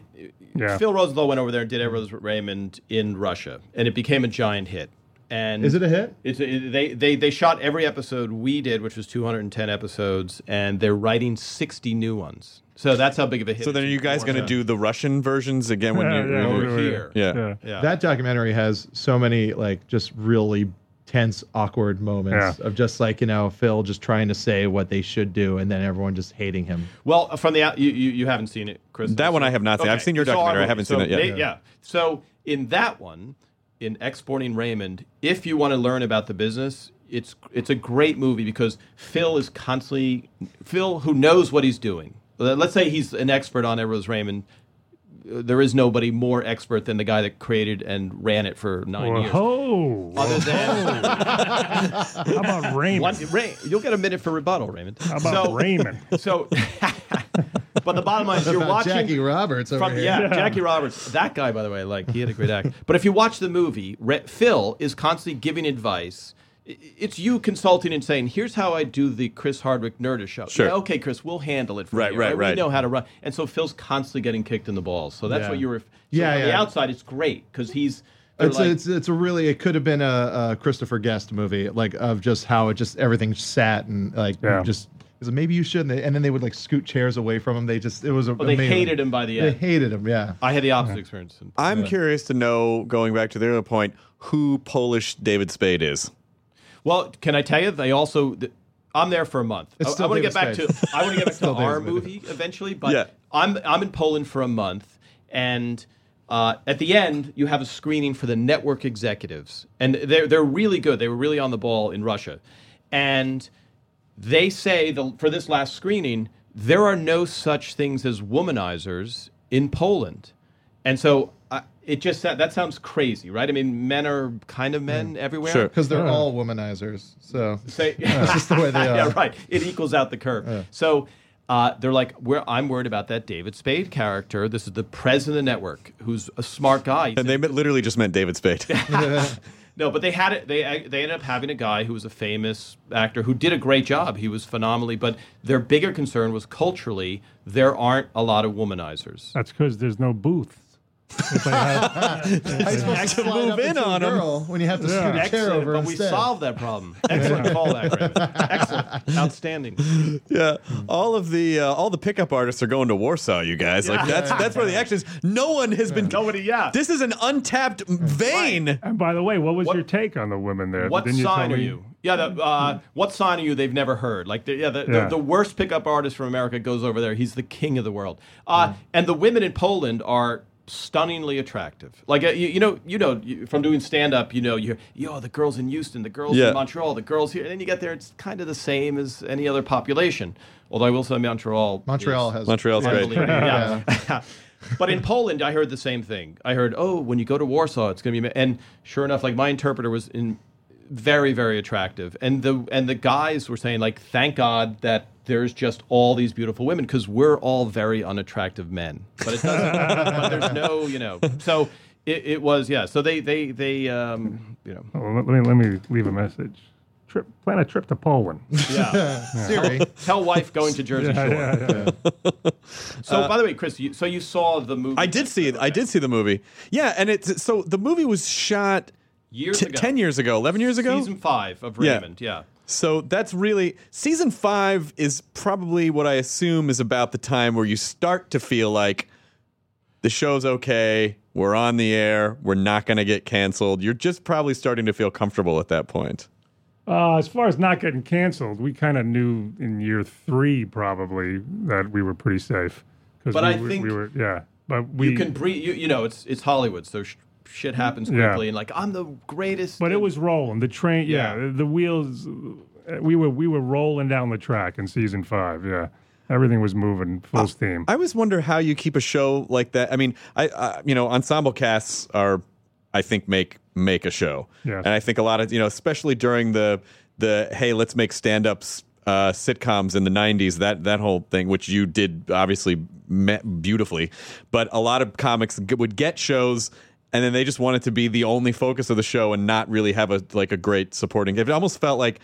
Speaker 3: Yeah.
Speaker 6: Phil Rosenthal went over there and did Everybody Loves Raymond in Russia, and it became a giant hit. And
Speaker 4: Is it a hit?
Speaker 6: It's a, they, they they shot every episode we did, which was 210 episodes, and they're writing 60 new ones. So that's how big of a hit.
Speaker 1: So then, are you guys going to do the Russian versions again when
Speaker 3: Yeah,
Speaker 1: you?
Speaker 3: yeah,
Speaker 1: when
Speaker 6: over
Speaker 1: you-
Speaker 3: we're-
Speaker 6: here?
Speaker 1: yeah.
Speaker 3: yeah.
Speaker 6: Yeah.
Speaker 4: That documentary has so many like just really tense, awkward moments
Speaker 3: Yeah.
Speaker 4: of just like you know Phil just trying to say what they should do, and then everyone just hating him.
Speaker 6: Well, from the out, you, you you haven't seen it, Chris.
Speaker 1: That one I have not seen. I've seen your
Speaker 6: you saw
Speaker 1: documentary. I haven't
Speaker 6: So
Speaker 1: seen it yet.
Speaker 6: they- yeah. So in that one, in exporting Raymond, if you want to learn about the business, it's it's a great movie because Phil is constantly Phil who knows what he's doing. Let's say he's an expert on Everybody Loves Raymond. There is nobody more expert than the guy that created and ran it for nine years.
Speaker 3: Whoa!
Speaker 6: Other than [LAUGHS]
Speaker 3: How about Raymond?
Speaker 6: one, Ray, you'll get a minute for rebuttal, Raymond.
Speaker 3: How about
Speaker 6: so,
Speaker 3: Raymond? [LAUGHS]
Speaker 6: So, [LAUGHS] but the bottom line is you're
Speaker 4: About
Speaker 6: watching
Speaker 4: Jackie Roberts over
Speaker 6: from
Speaker 4: here.
Speaker 6: yeah, Jackie Roberts. That guy, by the way, like he had a great act. But if you watch the movie, Re- Phil is constantly giving advice. I- It's you consulting and saying, "Here's how I do the Chris Hardwick Nerdist show."
Speaker 1: Sure.
Speaker 6: Yeah, okay, Chris, we'll handle it. For
Speaker 1: Right,
Speaker 6: you,
Speaker 1: right,
Speaker 6: We
Speaker 1: right.
Speaker 6: know how to run, and so Phil's constantly getting kicked in the balls. So that's
Speaker 4: Yeah.
Speaker 6: what you were. So
Speaker 4: Yeah,
Speaker 6: From the outside, it's great because he's.
Speaker 4: It's,
Speaker 6: like-
Speaker 4: a, it's it's a really it could have been a, a Christopher Guest movie like of just how it just everything sat and like
Speaker 3: Yeah.
Speaker 4: just is maybe you shouldn't and then they would like scoot chairs away from him they just it was a,
Speaker 6: well, they
Speaker 4: amazing.
Speaker 6: hated him by the end.
Speaker 4: they hated him yeah
Speaker 6: I had the opposite experience.
Speaker 1: I'm curious to know, going back to the other point, who Polish David Spade is.
Speaker 6: Well, can I tell you? They also. th- I'm there for a month.
Speaker 4: It's
Speaker 6: I, want to get back [LAUGHS]
Speaker 4: David
Speaker 6: to. I want to get back to our
Speaker 4: David
Speaker 6: movie eventually, but
Speaker 1: Yeah.
Speaker 6: I'm I'm in Poland for a month, and uh, at the end you have a screening for the network executives, and they're they're really good. They were really on the ball in Russia, and they say the, for this last screening there are no such things as womanizers in Poland, and so. It just that sounds crazy, right? I mean, men are kind of men everywhere.
Speaker 1: Sure.
Speaker 4: because they're all womanizers so
Speaker 6: Say, [LAUGHS]
Speaker 4: it's just the way they [LAUGHS] are
Speaker 6: yeah, right. It equals out the curve. So uh, they're like, we're, I'm worried about that David Spade character. This is the president of the network, who's a smart guy.
Speaker 1: And they literally just meant David Spade. [LAUGHS]
Speaker 6: no, but they had it. They they ended up having a guy who was a famous actor who did a great job. He was phenomenally. But their bigger concern was culturally, there aren't a lot of womanizers.
Speaker 3: That's because there's no booths. If they had- [LAUGHS]
Speaker 4: How you supposed to slide
Speaker 1: move
Speaker 4: up
Speaker 1: in
Speaker 4: into a
Speaker 1: on 'em.
Speaker 4: girl when you have to scoot a chair
Speaker 6: Excellent,
Speaker 4: over
Speaker 6: but we
Speaker 4: instead.
Speaker 6: solved that problem. Excellent callback, Raymond. [LAUGHS] Excellent, outstanding.
Speaker 1: yeah, all of the uh, all the pickup artists are going to Warsaw. You guys, like that's that's where the action is. No one has been.
Speaker 6: Nobody, yeah.
Speaker 1: This is an untapped vein.
Speaker 3: and by the way, what was
Speaker 6: What-
Speaker 3: your take on the women there?
Speaker 6: What
Speaker 3: Didn't you
Speaker 6: sign
Speaker 3: tell
Speaker 6: are
Speaker 3: me?
Speaker 6: you? Yeah, the, uh, what sign are you? They've never heard. Like, the, yeah, the,
Speaker 3: Yeah.
Speaker 6: The, the worst pickup artist from America goes over there. He's the king of the world. Uh, And the women in Poland are stunningly attractive. Like, uh, you, you know, you know, you, from doing stand up, you know, you hear, yo, the girls in Houston, the girls
Speaker 1: Yeah.
Speaker 6: in Montreal, the girls here, and then you get there, it's kind of the same as any other population. Although I will say Montreal,
Speaker 4: Montreal
Speaker 6: is-
Speaker 4: has
Speaker 1: Montreal's great.
Speaker 6: Unbelievable, [LAUGHS] yeah. but in Poland, I heard the same thing. I heard, oh, when you go to Warsaw, it's going to be, ma-" and sure enough, like my interpreter was in very, very attractive, and the and the guys were saying like, thank God that there's just all these beautiful women because we're all very unattractive men. But it doesn't. but there's no, you know. So it, it was, yeah. So they they they um, you know,
Speaker 3: Oh, let, me, let me leave a message. Trip, plan a trip to Poland.
Speaker 6: yeah. [LAUGHS]
Speaker 4: Siri.
Speaker 6: Tell wife going to Jersey
Speaker 3: yeah,
Speaker 6: Shore.
Speaker 3: yeah, yeah. [LAUGHS]
Speaker 6: So by the way, Chris, you, so you saw the movie?
Speaker 1: I did see it. I did see the movie. Yeah, and it's so the movie was shot
Speaker 6: years
Speaker 1: t-
Speaker 6: ago.
Speaker 1: ten years ago, eleven years ago.
Speaker 6: Season five of
Speaker 1: Yeah.
Speaker 6: Raymond, yeah.
Speaker 1: So that's really season five is probably what I assume is about the time where you start to feel like the show's okay, we're on the air, we're not going to get canceled. You're just probably starting to feel comfortable at that point.
Speaker 3: Uh, as far as not getting canceled, we kind of knew in year three probably that we were pretty safe. 'Cause
Speaker 6: But
Speaker 3: we
Speaker 6: I
Speaker 3: were,
Speaker 6: think
Speaker 3: we were, yeah. But we,
Speaker 6: You can breathe. You, you know, it's it's Hollywood, so sh- shit happens
Speaker 3: Yeah.
Speaker 6: and like I'm the greatest.
Speaker 3: but it was rolling. The train, yeah,
Speaker 6: Yeah.
Speaker 3: the wheels. uh, We were we were rolling down the track in season five. Yeah, Everything was moving full steam.
Speaker 1: I always wonder how you keep a show like that. I mean, I, I you know, ensemble casts are, I think, make make a show.
Speaker 3: Yes.
Speaker 1: And I think a lot of you know, especially during the the hey, let's make stand ups. Uh, sitcoms in the 90s that that whole thing which you did obviously me- beautifully but a lot of comics g- would get shows and then they just wanted to be the only focus of the show and not really have a like a great supporting it almost felt like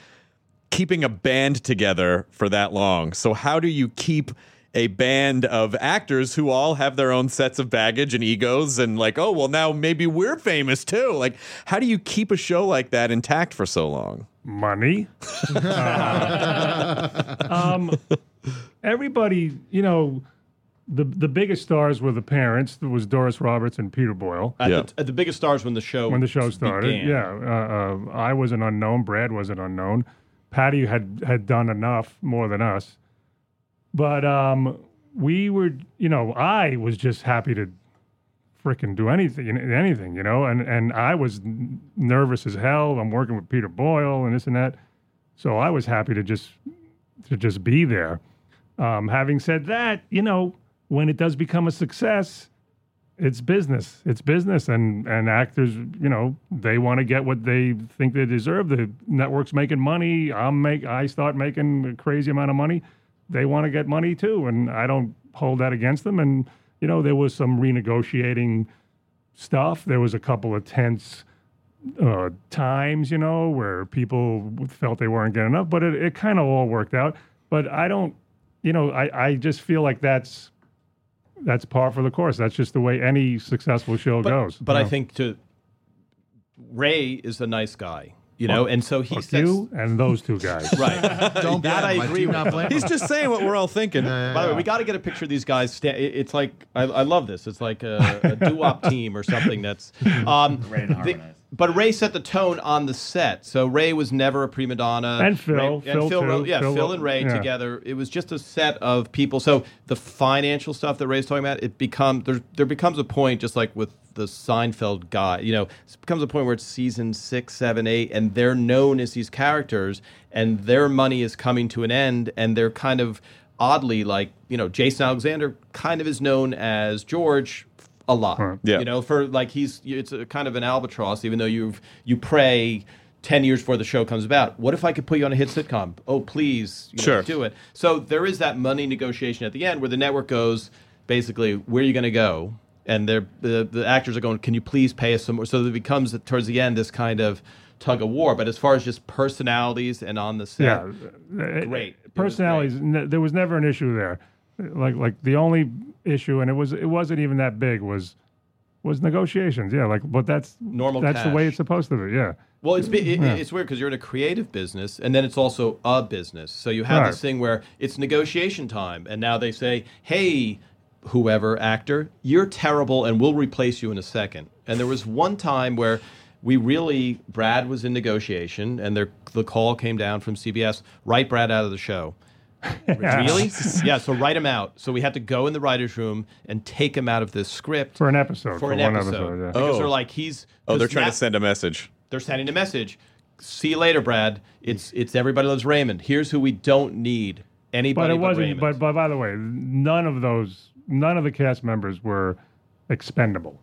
Speaker 1: keeping a band together for that long. So how do you keep a band of actors who all have their own sets of baggage and egos and like, oh, well now maybe we're famous too. Like how do you keep a show like that intact for so long?
Speaker 3: money. Uh, [LAUGHS] [LAUGHS] um, everybody, you know, the the biggest stars were the parents. There was Doris Roberts and Peter Boyle
Speaker 6: At,
Speaker 1: Yeah.
Speaker 6: the, at the biggest stars when the show
Speaker 3: when the show started.
Speaker 6: began.
Speaker 3: Yeah, uh, uh, I was an unknown. Brad was an unknown. Patty had had done enough more than us, but um, we were, you know, I was just happy to frickin' do anything, anything, you know, and and I was n- nervous as hell. I'm working with Peter Boyle and this and that, so I was happy to just to just be there. Um, having said that, you know, when it does become a success, it's business. It's business, and and actors, you know, they want to get what they think they deserve. The network's making money. I'm make. I start making a crazy amount of money. They want to get money too, and I don't hold that against them. And you know, there was some renegotiating stuff. There was a couple of tense uh, times, you know, where people felt they weren't getting enough, but it, it kind of all worked out. But I don't, you know, I, I just feel like that's that's par for the course. That's just the way any successful show
Speaker 6: but,
Speaker 3: goes.
Speaker 6: But I
Speaker 3: know.
Speaker 6: think to Ray is a nice guy, you know, and so he
Speaker 3: Fuck
Speaker 6: sets
Speaker 3: you and those two guys. [LAUGHS]
Speaker 6: right. [LAUGHS]
Speaker 4: Don't
Speaker 6: That
Speaker 4: blame
Speaker 6: I agree with.
Speaker 4: not blame
Speaker 1: He's just saying what we're all thinking. [LAUGHS]
Speaker 6: By the way, we got to get a picture of these guys. Sta- it's like I, I love this. It's like a, a doo-wop team or something. That's um,
Speaker 5: Ray and
Speaker 6: the-
Speaker 5: harmonize.
Speaker 6: But Ray set the tone on the set. So Ray was never a prima donna.
Speaker 3: And Phil.
Speaker 6: Ray,
Speaker 3: Phil,
Speaker 6: and Phil, yeah,
Speaker 3: Phil,
Speaker 6: Phil, and Ray
Speaker 3: yeah.
Speaker 6: together. It was just a set of people. So the financial stuff that Ray's talking about, it becomes there. There becomes a point, just like with the Seinfeld guy. You know, it becomes a point where it's season six, seven, eight, and they're known as these characters, and their money is coming to an end, and they're kind of oddly like you know Jason Alexander kind of is known as George a lot.
Speaker 3: Right.
Speaker 1: Yeah.
Speaker 6: You know, for like he's it's a kind of an albatross, even though you've you pray. 10 years before the show comes about. What if I could put you on a hit sitcom? Oh, please you know,
Speaker 1: Sure.
Speaker 6: do it. So there is that money negotiation at the end where the network goes, basically, where are you going to go? And they're, the, the actors are going, can you please pay us some more? So it becomes, towards the end, this kind of tug of war. But as far as just personalities and on the set,
Speaker 3: Yeah,
Speaker 6: Great. It was
Speaker 3: Personalities. Ne- there was never an issue there. Like like the only issue, and it was it wasn't even that big. Was was negotiations. Yeah, like but that's
Speaker 6: Normal
Speaker 3: That's the way it's supposed to be. Yeah.
Speaker 6: Well, it's it, it's weird because you're in a creative business, and then it's also a business. So you have
Speaker 3: Right.
Speaker 6: this thing where it's negotiation time, and now they say, "Hey, whoever actor, you're terrible, and we'll replace you in a second. And there was one time where we really Brad was in negotiation, and there, the call came down from CBS, write Brad out of the show. Really? [LAUGHS] yeah. So write him out. So we had to go in the writers' room and take him out of this script
Speaker 3: For an episode.
Speaker 6: for
Speaker 3: For,
Speaker 6: an
Speaker 3: one
Speaker 6: episode,
Speaker 3: episode. yeah.
Speaker 6: because
Speaker 1: Oh.
Speaker 6: they're like he's.
Speaker 1: Oh, they're trying
Speaker 6: now-
Speaker 1: to send a message.
Speaker 6: they're sending a message. See you later, Brad. It's it's everybody loves Raymond. Here's who we don't need. Anybody
Speaker 3: But it wasn't.
Speaker 6: Raymond.
Speaker 3: But, but by the way, none of those, none of the cast members were expendable.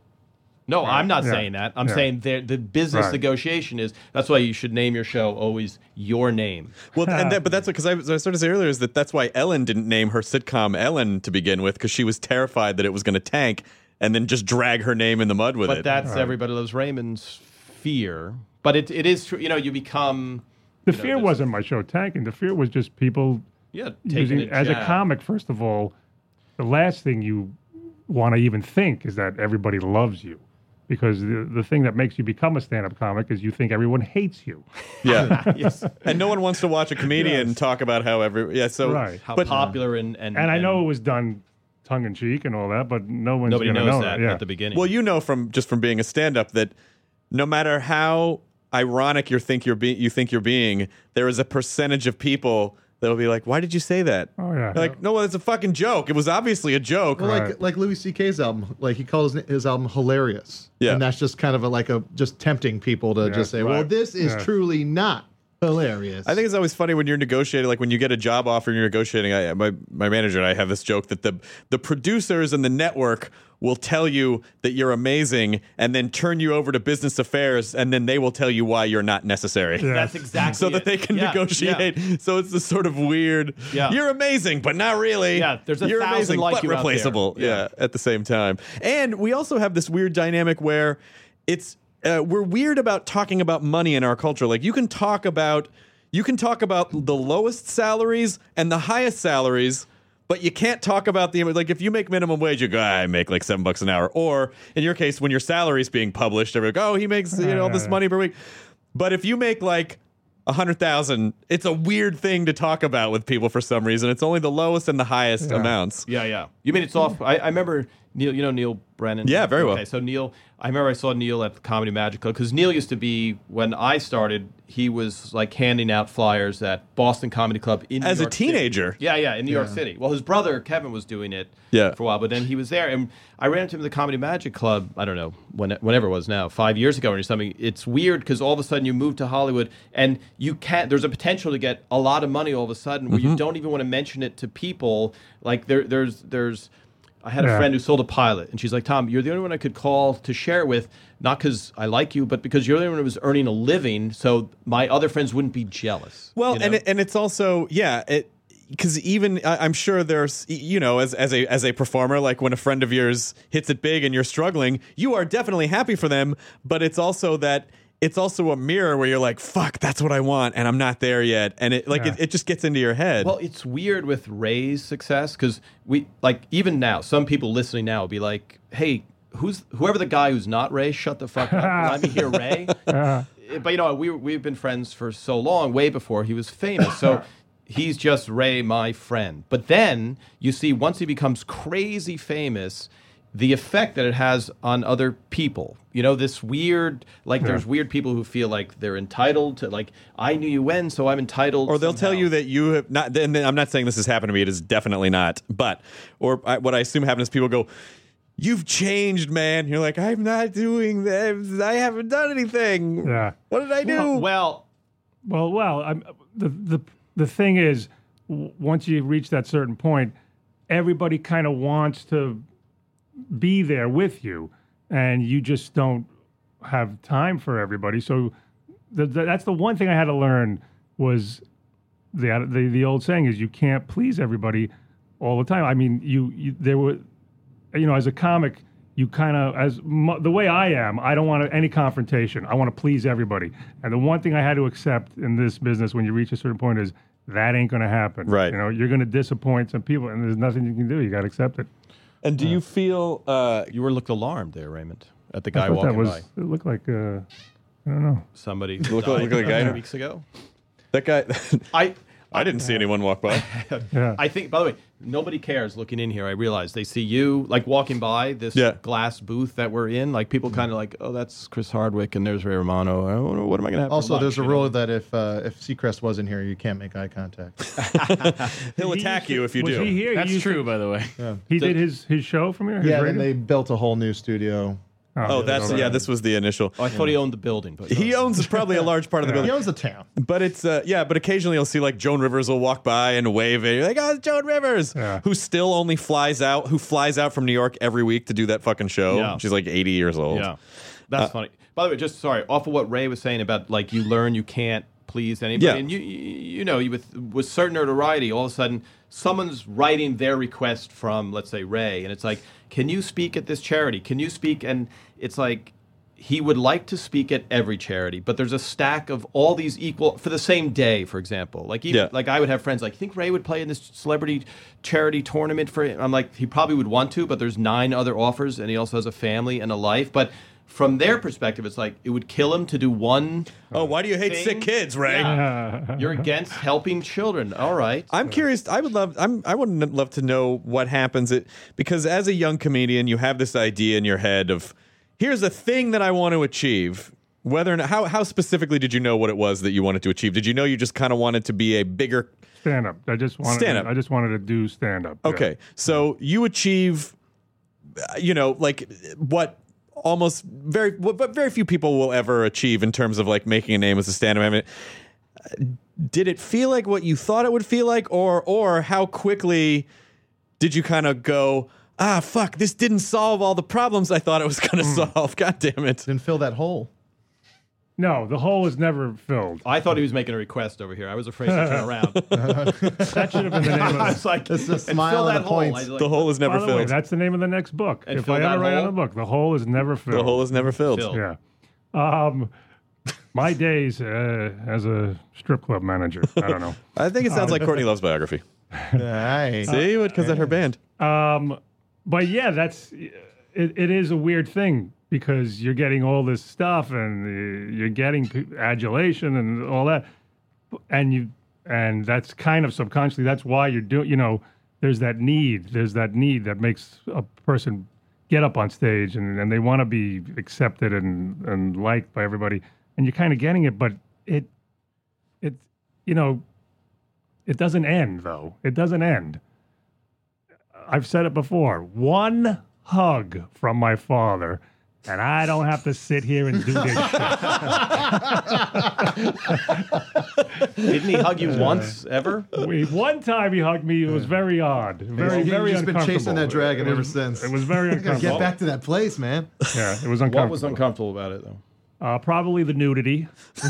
Speaker 6: No, I'm not
Speaker 3: Yeah.
Speaker 6: saying that. I'm
Speaker 3: Yeah.
Speaker 6: saying the the business
Speaker 3: Right.
Speaker 6: negotiation is that's why you should name your show always your name.
Speaker 1: Well, and that, [LAUGHS] but that's because I, was- I started to say earlier is that that's why Ellen didn't name her sitcom Ellen to begin with because she was terrified that it was going to tank and then just drag her name in the mud with
Speaker 6: But
Speaker 1: it.
Speaker 6: But that's everybody loves Raymond's fear. But it it is true. You know, you become
Speaker 3: The
Speaker 6: you know,
Speaker 3: fear
Speaker 6: this-
Speaker 3: wasn't my show tanking. The fear was just people
Speaker 6: yeah taking
Speaker 3: using
Speaker 6: a
Speaker 3: as a comic. First of all, the last thing you want to even think is that everybody loves you, because the the thing that makes you become a stand-up comic is you think everyone hates you. [LAUGHS]
Speaker 1: yeah. [LAUGHS]
Speaker 6: Yes.
Speaker 1: and no one wants to watch a comedian talk about how every yeah. So
Speaker 3: Right.
Speaker 6: How
Speaker 1: but
Speaker 6: popular and and
Speaker 3: And I know it was done tongue in cheek and all that, but no one's
Speaker 6: nobody knows
Speaker 3: know
Speaker 6: that
Speaker 3: Yeah.
Speaker 6: at the beginning.
Speaker 1: Well, you know from just from being a stand-up that no matter how ironic you think you're being, you think you're being, there is a percentage of people that will be like, "Why did you say that?"
Speaker 3: Oh, yeah.
Speaker 1: They're like, no, well, it's a fucking joke. It was obviously a joke.
Speaker 4: Well,
Speaker 3: Right.
Speaker 4: like like Louis C.K.'s album, like he calls his album hilarious.
Speaker 1: Yeah.
Speaker 4: and that's just kind of a, like a just tempting people to just say, "Well, this is
Speaker 3: Yeah.
Speaker 4: truly not Hilarious.
Speaker 1: I think it's always funny when you're negotiating, like when you get a job offer and you're negotiating. I, my my manager and I have this joke that the the producers and the network will tell you that you're amazing, and then turn you over to business affairs, and then they will tell you why you're not necessary.
Speaker 3: Yeah.
Speaker 6: That's exactly
Speaker 1: So that they can
Speaker 6: Yeah,
Speaker 1: negotiate.
Speaker 6: yeah.
Speaker 1: So it's this sort of weird.
Speaker 6: Yeah.
Speaker 1: You're amazing, but not really.
Speaker 6: Yeah, there's a
Speaker 1: you're
Speaker 6: thousand
Speaker 1: amazing,
Speaker 6: like
Speaker 1: but
Speaker 6: you out there.
Speaker 1: replaceable.
Speaker 6: Yeah.
Speaker 1: yeah, at the same time. And we also have this weird dynamic where it's uh, we're weird about talking about money in our culture. Like you can talk about you can talk about the lowest salaries and the highest salaries. But you can't talk about the like if you make minimum wage, you go, "Ah, I make like seven bucks an hour. Or in your case, when your salary is being published, everybody go, oh, he makes you know all this money per week. But if you make like a hundred thousand, it's a weird thing to talk about with people for some reason. It's only the lowest and the highest amounts.
Speaker 6: Yeah, yeah. You mean it's off? I, I remember Neal. You know Neal Brennan.
Speaker 1: Yeah, very well.
Speaker 6: Okay, so Neal, I remember I saw Neal at the Comedy Magic Club because Neal used to be when I started. He was like handing out flyers at Boston Comedy Club in New
Speaker 1: As a
Speaker 6: York City.
Speaker 1: teenager?
Speaker 6: Yeah, yeah, in New York City. Well, his brother Kevin was doing it.
Speaker 1: Yeah.
Speaker 6: for a while, but then he was there, and I ran into him at the Comedy Magic Club. I don't know when, whenever it was now, five years ago or something. It's weird because all of a sudden you move to Hollywood, and you can't. There's a potential to get a lot of money all of a sudden where
Speaker 1: Mm-hmm.
Speaker 6: you don't even want to mention it to people. Like there, there's, there's. I had a friend who sold a pilot, and she's like, "Tom, you're the only one I could call to share with, not because I like you, but because you're the only one who was earning a living, so my other friends wouldn't be jealous."
Speaker 1: Well,
Speaker 6: you know?
Speaker 1: and it, and it's also yeah, it because even I, I'm sure there's you know as as a as a performer like when a friend of yours hits it big and you're struggling, you are definitely happy for them, but it's also that. It's also a mirror where you're like, "Fuck, that's what I want," and I'm not there yet, and it like
Speaker 3: Yeah.
Speaker 1: it, it just gets into your head.
Speaker 6: Well, it's weird with Ray's success because we like even now, some people listening now will be like, "Hey, who's whoever the guy who's not Ray? Shut the fuck up! Let me hear Ray." [LAUGHS] Uh-huh. but you know, we we've been friends for so long, way before he was famous. So uh-huh. he's just Ray, my friend. But then you see, once he becomes crazy famous. The effect that it has on other people, you know, this weird, like, there's weird people who feel like they're entitled to, like, I knew you when, so I'm entitled.
Speaker 1: or they'll tell you that you have not. And I'm not saying this has happened to me. It is definitely not. But or I, what I assume happens is people go, "You've changed, man." You're like, "I'm not doing that. I haven't done anything.
Speaker 3: Yeah.
Speaker 1: What did I do?"
Speaker 6: Well,
Speaker 3: Well, well, I'm, the the the thing is, w- once you reach that certain point, everybody kind of wants to be there with you, and you just don't have time for everybody. So the, the, that's the one thing I had to learn was the, the the old saying is you can't please everybody all the time. I mean, you, you there were, you know, as a comic. You kind of, as mu- the way I am, I don't want any confrontation. I want to please everybody. And the one thing I had to accept in this business when you reach a certain point is that ain't going to happen.
Speaker 1: Right.
Speaker 3: You know, you're going to disappoint some people, and there's nothing you can do. You got to accept it.
Speaker 1: And do you feel uh,
Speaker 6: You were looked alarmed there, Raymond, at the
Speaker 3: I
Speaker 6: guy
Speaker 3: thought
Speaker 6: walking
Speaker 3: that was.
Speaker 6: by.
Speaker 3: It looked like. Uh, I don't know.
Speaker 6: Somebody
Speaker 1: Look-
Speaker 6: died
Speaker 1: look like a guy-
Speaker 6: a weeks ago.
Speaker 1: that guy?
Speaker 6: I [LAUGHS]
Speaker 1: I didn't see anyone walk by.
Speaker 3: Yeah. [LAUGHS]
Speaker 6: I think. By the way, nobody cares looking in here. I realize they see you like walking by this
Speaker 1: Yeah.
Speaker 6: glass booth that we're in. Like people kind of like, oh, that's Chris Hardwick, and there's Ray Romano. I don't know, what am I going to have? for
Speaker 4: Also,
Speaker 6: lunch,
Speaker 4: there's a
Speaker 6: you know?
Speaker 4: rule that if uh, if Seacrest wasn't here, you can't make eye contact. [LAUGHS]
Speaker 1: He'll
Speaker 3: He
Speaker 1: attack you if you
Speaker 3: was
Speaker 1: do.
Speaker 3: He here? He
Speaker 5: That's
Speaker 3: to-
Speaker 5: true, by the way.
Speaker 3: he did his his show from here. His
Speaker 4: yeah,
Speaker 3: radio?
Speaker 4: then they built a whole new studio.
Speaker 1: Oh, that's yeah. This was the initial.
Speaker 6: Oh, I thought he owned the building, but
Speaker 1: He owns probably a large part of the [LAUGHS] building.
Speaker 4: He owns the town.
Speaker 1: But it's uh, yeah, but occasionally you'll see like Joan Rivers will walk by and wave it. You're like, oh, it's Joan Rivers,
Speaker 3: Yeah.
Speaker 1: who still only flies out, who flies out from New York every week to do that fucking show.
Speaker 6: Yeah.
Speaker 1: She's like 80 years old.
Speaker 6: Yeah, that's funny. By the way, just sorry, off of what Ray was saying about like you learn you can't please anybody,
Speaker 1: Yeah.
Speaker 6: and you you, you know you with with certain notoriety, all of a sudden someone's writing their request from let's say Ray, and it's like, can you speak at this charity? Can you speak? And it's like. He would like to speak at every charity, but there's a stack of all these equal for the same day, for example. Like even
Speaker 1: Yeah.
Speaker 6: like I would have friends like, think Ray would play in this celebrity charity tournament for him? I'm like, he probably would want to, but there's nine other offers, and he also has a family and a life. But from their perspective, it's like it would kill him to do one.
Speaker 1: Oh, why do you hate
Speaker 6: thing.
Speaker 1: sick kids, Ray?
Speaker 6: Yeah. You're against helping children. All right.
Speaker 1: I'm curious. I would love. I'm. I would n- love to know what happens. It because as a young comedian, you have this idea in your head of here's a thing that I want to achieve. Whether or not how how specifically did you know what it was that you wanted to achieve? Did you know you just kind of wanted to be a bigger
Speaker 3: stand up. I just wanted.
Speaker 1: Stand-up.
Speaker 3: I just wanted to do stand up.
Speaker 1: Okay, so you achieve, uh, you know, like what almost very, what, what very few people will ever achieve in terms of like making a name as a stand-up. I mean, did it feel like what you thought it would feel like, or or how quickly did you kind of go? Ah, fuck! This didn't solve all the problems I thought it was going [LAUGHS] to solve. God damn it!
Speaker 4: Didn't fill that hole.
Speaker 3: No, the hole is never filled.
Speaker 6: I thought he was making a request over here. I was afraid to turn around. [LAUGHS]
Speaker 3: That should have been the [LAUGHS] name
Speaker 6: I
Speaker 3: of
Speaker 6: was like,
Speaker 4: It's a
Speaker 6: and
Speaker 4: smile
Speaker 6: fill
Speaker 4: and
Speaker 6: that
Speaker 4: a
Speaker 6: hole.
Speaker 4: point.
Speaker 6: I was like,
Speaker 1: The hole is never
Speaker 3: By the way,
Speaker 1: filled.
Speaker 3: that's the name of the next book.
Speaker 6: And
Speaker 3: if
Speaker 6: fill
Speaker 3: I
Speaker 6: that
Speaker 3: ever write on
Speaker 6: hole?
Speaker 3: a book, the hole is never filled.
Speaker 1: the hole is never filled.
Speaker 6: Filled.
Speaker 3: Yeah. Um, my days uh, as a strip club manager. I don't know. [LAUGHS]
Speaker 1: I think it sounds like Courtney Love's biography.
Speaker 4: Nice.
Speaker 1: See, because at her band.
Speaker 3: Um, but yeah, that's it, it is a weird thing because you're getting all this stuff and uh, you're getting adulation and all that, and you and that's kind of subconsciously that's why you're doing. You know, there's that need. There's that need that makes a person get up on stage and, and they want to be accepted and and liked by everybody, and you're kind of getting it, but it it you know it doesn't end though. It doesn't end. I've said it before. One hug from my father, and I don't have to sit here and do this shit.
Speaker 6: Didn't he hug you once ever?
Speaker 3: We, one time he hugged me. It was very odd. Very,
Speaker 4: You've
Speaker 3: very
Speaker 4: just been
Speaker 3: uncomfortable.
Speaker 4: chasing that dragon
Speaker 3: It
Speaker 4: ever
Speaker 3: was-
Speaker 4: since.
Speaker 3: It was very [LAUGHS]
Speaker 4: Gotta
Speaker 3: uncomfortable.
Speaker 4: get back to that place, man.
Speaker 3: Yeah, it was uncomfortable.
Speaker 6: What was uncomfortable about it, though?
Speaker 3: Uh, probably the nudity. [LAUGHS]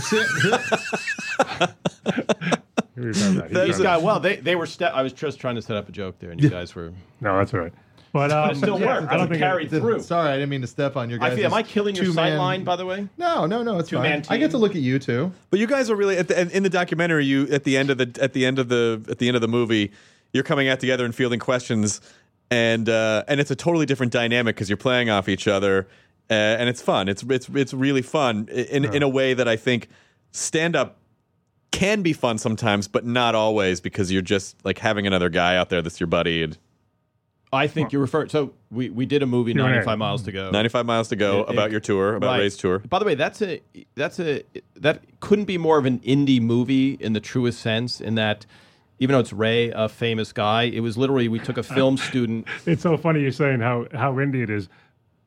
Speaker 3: We've that. He's
Speaker 6: These
Speaker 3: done
Speaker 6: guys, well, they, they were. Ste- I was just trying to set up a joke there, and you guys were.
Speaker 3: that. No, that's all right. But, um,
Speaker 6: But it still
Speaker 3: yeah,
Speaker 6: worked.
Speaker 3: I don't
Speaker 6: It
Speaker 3: think
Speaker 6: carried through.
Speaker 4: Sorry, I didn't mean to step on your guys.
Speaker 6: I feel, am I killing your sight line, by the way?
Speaker 4: No, no, no. It's
Speaker 6: Two-man
Speaker 4: fine. I get to look at you too.
Speaker 1: But you guys are really at the, in the documentary. You at the end of the at the end of the at the end of the movie, you're coming out together and fielding questions, and uh, and it's a totally different dynamic because you're playing off each other, uh, and it's fun. It's it's it's really fun in in a way that I think stand up can be fun sometimes, but not always because you're just like having another guy out there that's your buddy. And
Speaker 6: I think you're referring. So we, we did a movie,
Speaker 3: Q&A.
Speaker 6: 95 Miles to go.
Speaker 1: 95 miles to go
Speaker 6: It- it-
Speaker 1: about your tour, about
Speaker 6: Right.
Speaker 1: Ray's tour.
Speaker 6: By the way, that's a that's a that couldn't be more of an indie movie in the truest sense. In that, even though it's Ray, a famous guy, it was literally we took a film [LAUGHS] student.
Speaker 3: it's so funny you're saying how how indie it is.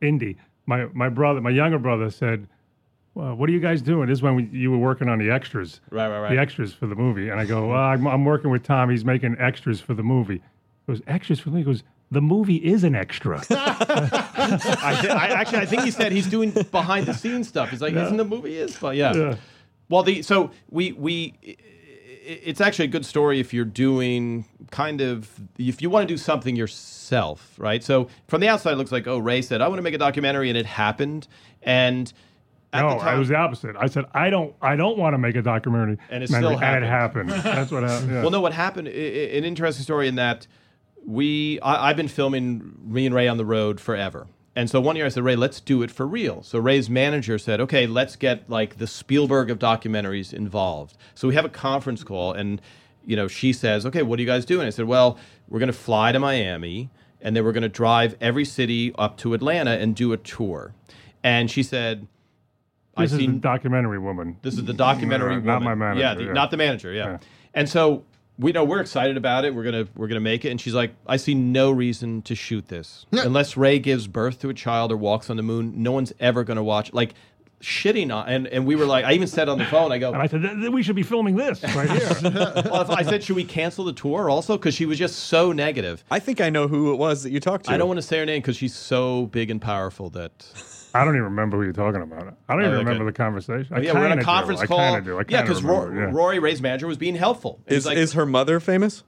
Speaker 3: Indie. My my brother, my younger brother said, well, "What are you guys doing?" This is when we, you were working on the extras,
Speaker 6: Right, right, right.
Speaker 3: the extras for the movie. And I go, well, I'm, I'm working with Tom. He's making extras for the movie. He goes, extras for the movie. He goes, the movie is an extra. [LAUGHS]
Speaker 6: I, th- I actually I think he said he's doing behind the scenes stuff. He's like, isn't the movie is? But yeah.
Speaker 3: Yeah.
Speaker 6: Well, the so we we it's actually a good story if you're doing kind of if you want to do something yourself, right? So from the outside, it looks like oh, Ray said I want to make a documentary, and it happened. And
Speaker 3: no,
Speaker 6: time,
Speaker 3: was the opposite. I said, I don't, I don't want to make a documentary,
Speaker 6: And it still
Speaker 3: and it happened. That's what happened. Yeah.
Speaker 6: Well, no, what happened? i- i- An interesting story in that we I, I've been filming me and Ray on the road forever. And so one year I said, Ray, let's do it for real. So Ray's manager said, okay, let's get like the Spielberg of documentaries involved. So we have a conference call, and you know she says, okay, what are you guys doing? I said, well, we're going to fly to Miami, and then we're going to drive every city up to Atlanta and do a tour. And she said,
Speaker 3: this
Speaker 6: I
Speaker 3: is
Speaker 6: see
Speaker 3: the documentary woman.
Speaker 6: this is the documentary
Speaker 3: not
Speaker 6: woman.
Speaker 3: my manager,
Speaker 6: Yeah, the,
Speaker 3: yeah.
Speaker 6: not the manager. Yeah.
Speaker 3: Yeah.
Speaker 6: And so we know we're excited about it. We're gonna we're gonna make it. And she's like, I see no reason to shoot this unless Ray gives birth to a child or walks on the moon. No one's ever gonna watch. Like shitting on. And and we were like, I even said on the phone, I go,
Speaker 3: And I said, "Th- th- we should be filming this right here. [LAUGHS]
Speaker 6: well, I said, should we cancel the tour also? Because she was just so negative.
Speaker 1: I think I know who it was that you talked to.
Speaker 6: I don't want to say her name because she's so big and powerful that.
Speaker 3: I don't even remember who you're talking about. I don't even
Speaker 6: Oh, okay.
Speaker 3: remember the conversation. I
Speaker 6: yeah, we're in
Speaker 3: kinda
Speaker 6: a conference
Speaker 3: do.
Speaker 6: call.
Speaker 3: I kind of do. I
Speaker 6: yeah, because
Speaker 3: remember, yeah.
Speaker 6: Rory Ray's manager was being helpful. And
Speaker 1: Is
Speaker 6: like,
Speaker 1: is her mother famous?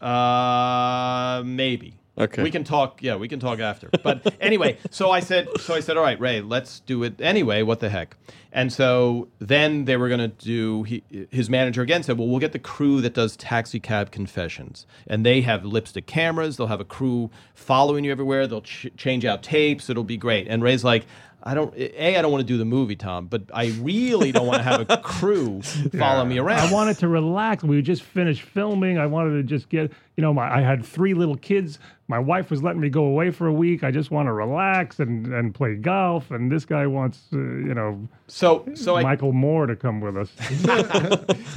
Speaker 6: Uh, maybe.
Speaker 1: Okay.
Speaker 6: We can talk. Yeah, we can talk after. But anyway, so I said, so I said, all right, Ray, let's do it anyway. What the heck? And so then they were going to do. He, his manager again said, well, we'll get the crew that does taxi cab confessions, and they have lipstick cameras. They'll have a crew following you everywhere. They'll ch- change out tapes. It'll be great. And Ray's like. I don't. A, I don't want to do the movie, Tom, but I really don't want to have a [LAUGHS] crew follow me around.
Speaker 3: I wanted to relax. We just finished filming. I wanted to just get, you know, my I had three little kids. My wife was letting me go away for a week. I just want to relax and, and play golf. And this guy wants, uh, you know,
Speaker 6: so, so I,
Speaker 3: Michael Moore to come with us.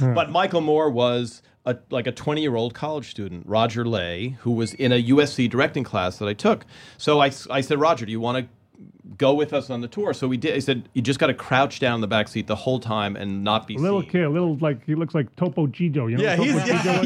Speaker 3: [LAUGHS] [LAUGHS]
Speaker 6: but Michael Moore was a, like a 20 year old college student, Roger Lay, who was in a USC directing class that I took. So I, I said, Roger, do you want to go with us on the tour. So we did. He said you just got to crouch down in the back seat the whole time and not be
Speaker 3: A little
Speaker 6: seen.
Speaker 3: kid, a little like he looks like Topo Gigio. You know
Speaker 1: Yeah,
Speaker 3: Topo
Speaker 1: he's-
Speaker 3: Gigio?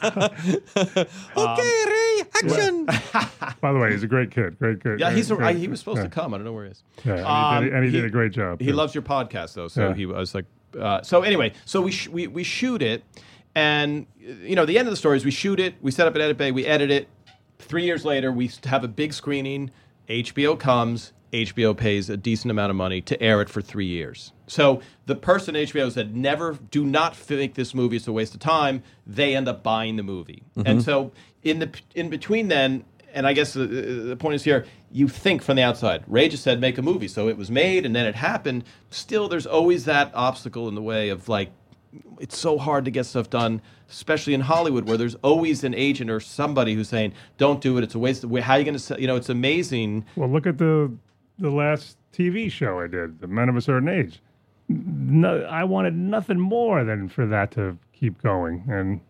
Speaker 3: [LAUGHS] [LAUGHS]
Speaker 1: okay, Ray, action. [LAUGHS]
Speaker 3: By the way, he's a great kid. Great kid.
Speaker 6: Yeah, he's a,
Speaker 3: great,
Speaker 6: I, he was supposed
Speaker 3: yeah.
Speaker 6: to come. I don't know where he is.
Speaker 3: Yeah, and he, did,
Speaker 6: Um,
Speaker 3: and he,
Speaker 6: he-
Speaker 3: did a great job.
Speaker 6: He
Speaker 3: too.
Speaker 6: loves your podcast though, so
Speaker 3: Yeah.
Speaker 6: he was like. Uh, so anyway, so we, sh- we we shoot it, and you know the end of the story is we shoot it, we set up an edit bay, we edit it. Three years later, we have a big screening. HBO comes. HBO pays a decent amount of money to air it for three years. So the person HBO said, "Never, do not think this movie is a waste of time." They end up buying the movie, and mm-hmm. so in the in between then, and I guess the, the point is here, you think from the outside. Ray just said make a movie, so it was made and then it happened. Still, there's always that obstacle in the way of like, it's so hard to get stuff done, especially in Hollywood, where there's always an agent or somebody who's saying, "Don't do it. It's a waste of. How are you going to? You know, it's amazing.
Speaker 3: Well, look at the the last TV show I did, The Men of a Certain Age. No, I wanted nothing more than for that to keep going, and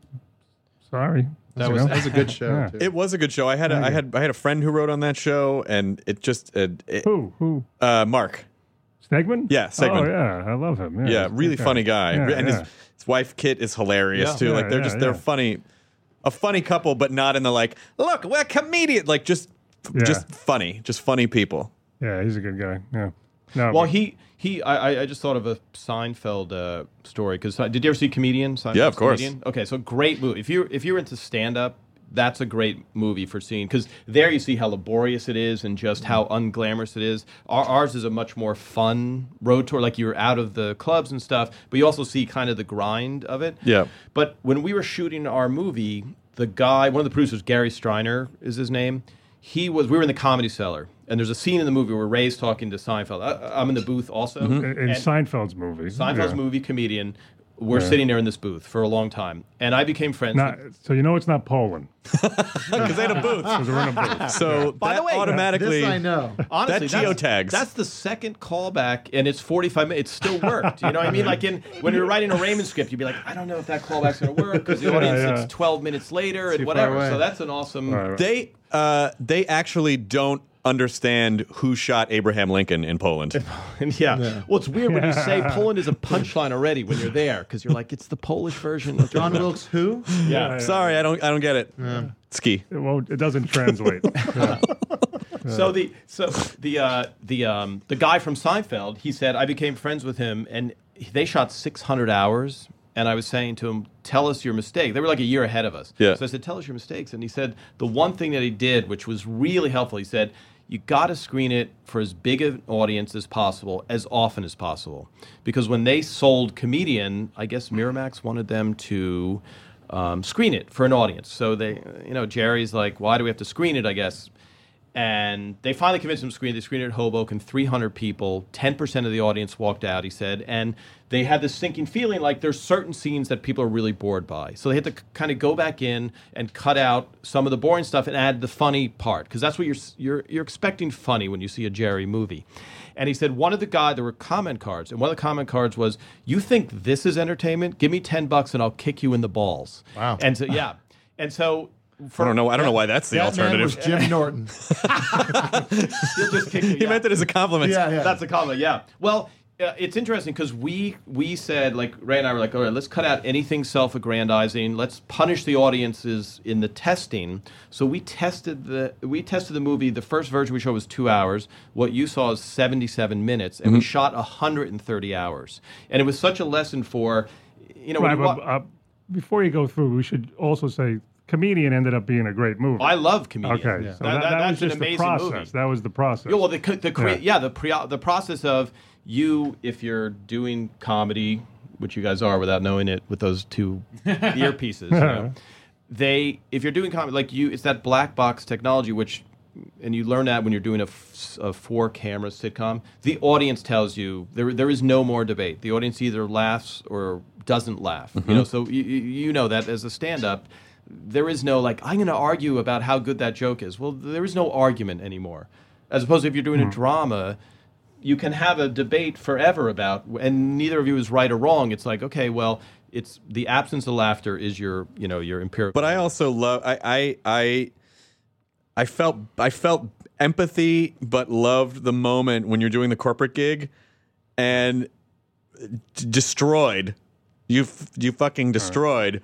Speaker 3: sorry,
Speaker 6: That
Speaker 3: you
Speaker 6: was-
Speaker 4: That was a good [LAUGHS] show.
Speaker 3: Yeah.
Speaker 4: too.
Speaker 1: It was a good show. I had a, I had I had a friend who wrote on that show, and it just uh, it,
Speaker 3: who who
Speaker 1: uh, Mark.
Speaker 3: Stegemann?
Speaker 1: Yeah, Stegemann.
Speaker 3: Oh yeah, I love him. Yeah,
Speaker 1: Yeah, really funny guy,
Speaker 3: Yeah,
Speaker 1: and
Speaker 3: yeah.
Speaker 1: his his wife Kit is hilarious
Speaker 6: Yeah.
Speaker 1: too.
Speaker 3: Yeah,
Speaker 1: like they're
Speaker 3: yeah,
Speaker 1: just they're funny, a funny couple, but not in the like look we're comedian like just
Speaker 3: Yeah.
Speaker 1: just funny, just funny people.
Speaker 3: yeah, he's a good guy. Yeah. No,
Speaker 6: Well,
Speaker 3: but-
Speaker 6: he he. I, I- I just thought of a Seinfeld uh, story because did you ever see Comedian? Seinfeld's
Speaker 1: Yeah, of course.
Speaker 6: Comedian? Okay, so great movie. If you if you're into stand up, that's a great movie for seeing because there you see how laborious it is and just how unglamorous it is. Our, ours is a much more fun road tour, like you're out of the clubs and stuff, but you also see kind of the grind of it.
Speaker 1: Yeah.
Speaker 6: But when we were shooting our movie, the guy, one of the producers, Gary Streiner is his name. He was. We were in the comedy cellar, and there's a scene in the movie where Ray's talking to Seinfeld. I, I'm in the booth also.
Speaker 3: Mm-hmm. in,
Speaker 6: in
Speaker 3: Seinfeld's movie.
Speaker 6: Seinfeld's
Speaker 3: yeah.
Speaker 6: movie comedian. We're sitting there in this booth for a long time, and I became friends.
Speaker 3: Not,
Speaker 6: with,
Speaker 3: so you know it's not Poland [LAUGHS]
Speaker 1: Because they had a booth.
Speaker 3: because we're in a booth.
Speaker 1: So
Speaker 6: By
Speaker 1: that
Speaker 6: the way-
Speaker 1: automatically
Speaker 4: This I know.
Speaker 6: honestly,
Speaker 1: that
Speaker 6: that's-
Speaker 1: geotags.
Speaker 6: That's the second callback, and it's 45 minutes. It still [LAUGHS] worked. You know what I mean? Like in when you're writing a Raymond script, you'd be like, I don't know if that callback's going to work because the [LAUGHS] audience
Speaker 3: yeah.
Speaker 6: it's 12 minutes later and whatever. So that's an awesome.
Speaker 3: Right, right.
Speaker 1: they uh, they actually don't understand who shot Abraham Lincoln in Poland.
Speaker 6: And yeah. Well, it's weird when you say [LAUGHS] Poland is a punchline already when you're there because you're like, it's the Polish version. Of
Speaker 4: John Wilkes, who?
Speaker 6: Yeah.
Speaker 1: Sorry, I don't I don't get it. Ski.
Speaker 3: It won't. It doesn't translate. [LAUGHS] [LAUGHS]
Speaker 6: So the so the uh, the um, the guy from Seinfeld, he said I became friends with him, and they shot 600 hours. And I was saying to him, "Tell us your mistake." They were like a year ahead of us.
Speaker 1: Yeah.
Speaker 6: So I said, "Tell us your mistakes." And he said the one thing that he did, which was really helpful, he said, "You got to screen it for as big an audience as possible, as often as possible, because when they sold Comedian, I guess Miramax wanted them to." Um, screen it for an audience. So they, you know, Jerry's like, why do we have to screen it? I guess and they finally convinced him to screen. it. They screened it at Hoboken, 300 people, 10% of the audience walked out, he said. And they had this sinking feeling like there's certain scenes that people are really bored by. So they had to kind of go back in and cut out some of the boring stuff and add the funny part, because that's what you're, you're, you're expecting funny when you see a Jerry movie. And he said one of the guys, there were comment cards, and one of the comment cards was, You think this is entertainment? Give me 10 bucks and I'll kick you in the balls.
Speaker 4: Wow.
Speaker 6: And so, yeah. And so, for,
Speaker 1: I don't know. I don't know why that's the
Speaker 4: That man
Speaker 1: alternative.
Speaker 4: was Jim Norton. [LAUGHS]
Speaker 6: He'll just kick you.
Speaker 1: he
Speaker 6: yeah.
Speaker 1: meant it as a compliment.
Speaker 4: yeah, yeah.
Speaker 6: That's a compliment. Yeah. Well, uh, it's interesting because we we said like Ray and I were like, all right, let's cut out anything self-aggrandizing. Let's punish the audiences in the testing. So we tested the we tested the movie. The first version we showed was two hours. What you saw is seventy-seven minutes, and we shot hundred and thirty hours. And it was such a lesson for, you know,
Speaker 3: right,
Speaker 6: you
Speaker 3: but,
Speaker 6: wa-
Speaker 3: uh, before you go through, we should also say comedian ended up being a great movie.
Speaker 6: I love comedian.
Speaker 3: okay, so
Speaker 6: That-
Speaker 3: that,
Speaker 6: that-
Speaker 3: that
Speaker 6: that's
Speaker 3: was
Speaker 6: an
Speaker 3: just the process.
Speaker 6: movie.
Speaker 3: That was the process.
Speaker 6: Yeah, well, the co- the
Speaker 3: Yeah.
Speaker 6: yeah. the pre- the process of you if you're doing comedy, which you guys are without knowing it with those two [LAUGHS] earpieces. You know, [LAUGHS] they if you're doing comedy like you, it's that black box technology which. And you learn that when you're doing a, f- a four camera sitcom. The audience tells you there there is no more debate. The audience either laughs or doesn't laugh. You know, mm-hmm. so you, you you know that as a stand up, there is no like I'm going to argue about how good that joke is. Well, there is no argument anymore. As opposed to if you're doing a mm. drama, you can have a debate forever about, and neither of you is right or wrong. It's like okay, well, it's the absence of laughter is your you know your empirical.
Speaker 1: But I also love I I I I felt I felt empathy, but loved the moment when you're doing the corporate gig, and d- destroyed. You f- you fucking destroyed,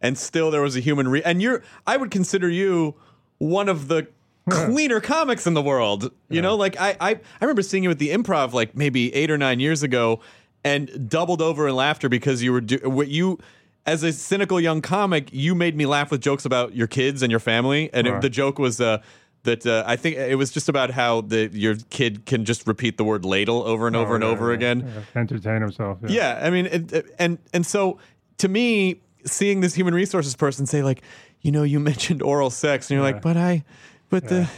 Speaker 1: and still there was a human. Re- and you're I would consider you one of the cleaner comics in the world. You know, like I, I I remember seeing you at the Improv like maybe eight or nine years ago, and doubled over in laughter because you were do- what you. As a cynical young comic, you made me laugh with jokes about your kids and your family, and it, the joke was uh, that uh, I think it was just about how the your kid can just repeat the word ladle over and over and
Speaker 3: Oh,
Speaker 1: over
Speaker 3: yeah,
Speaker 1: again.
Speaker 3: yeah. Entertain himself. Yeah.
Speaker 1: Yeah, I mean, it, it- and and so to me, seeing this human resources person say like, you know, you [LAUGHS] mentioned oral sex, and you're
Speaker 3: Yeah.
Speaker 1: like, but I, but the,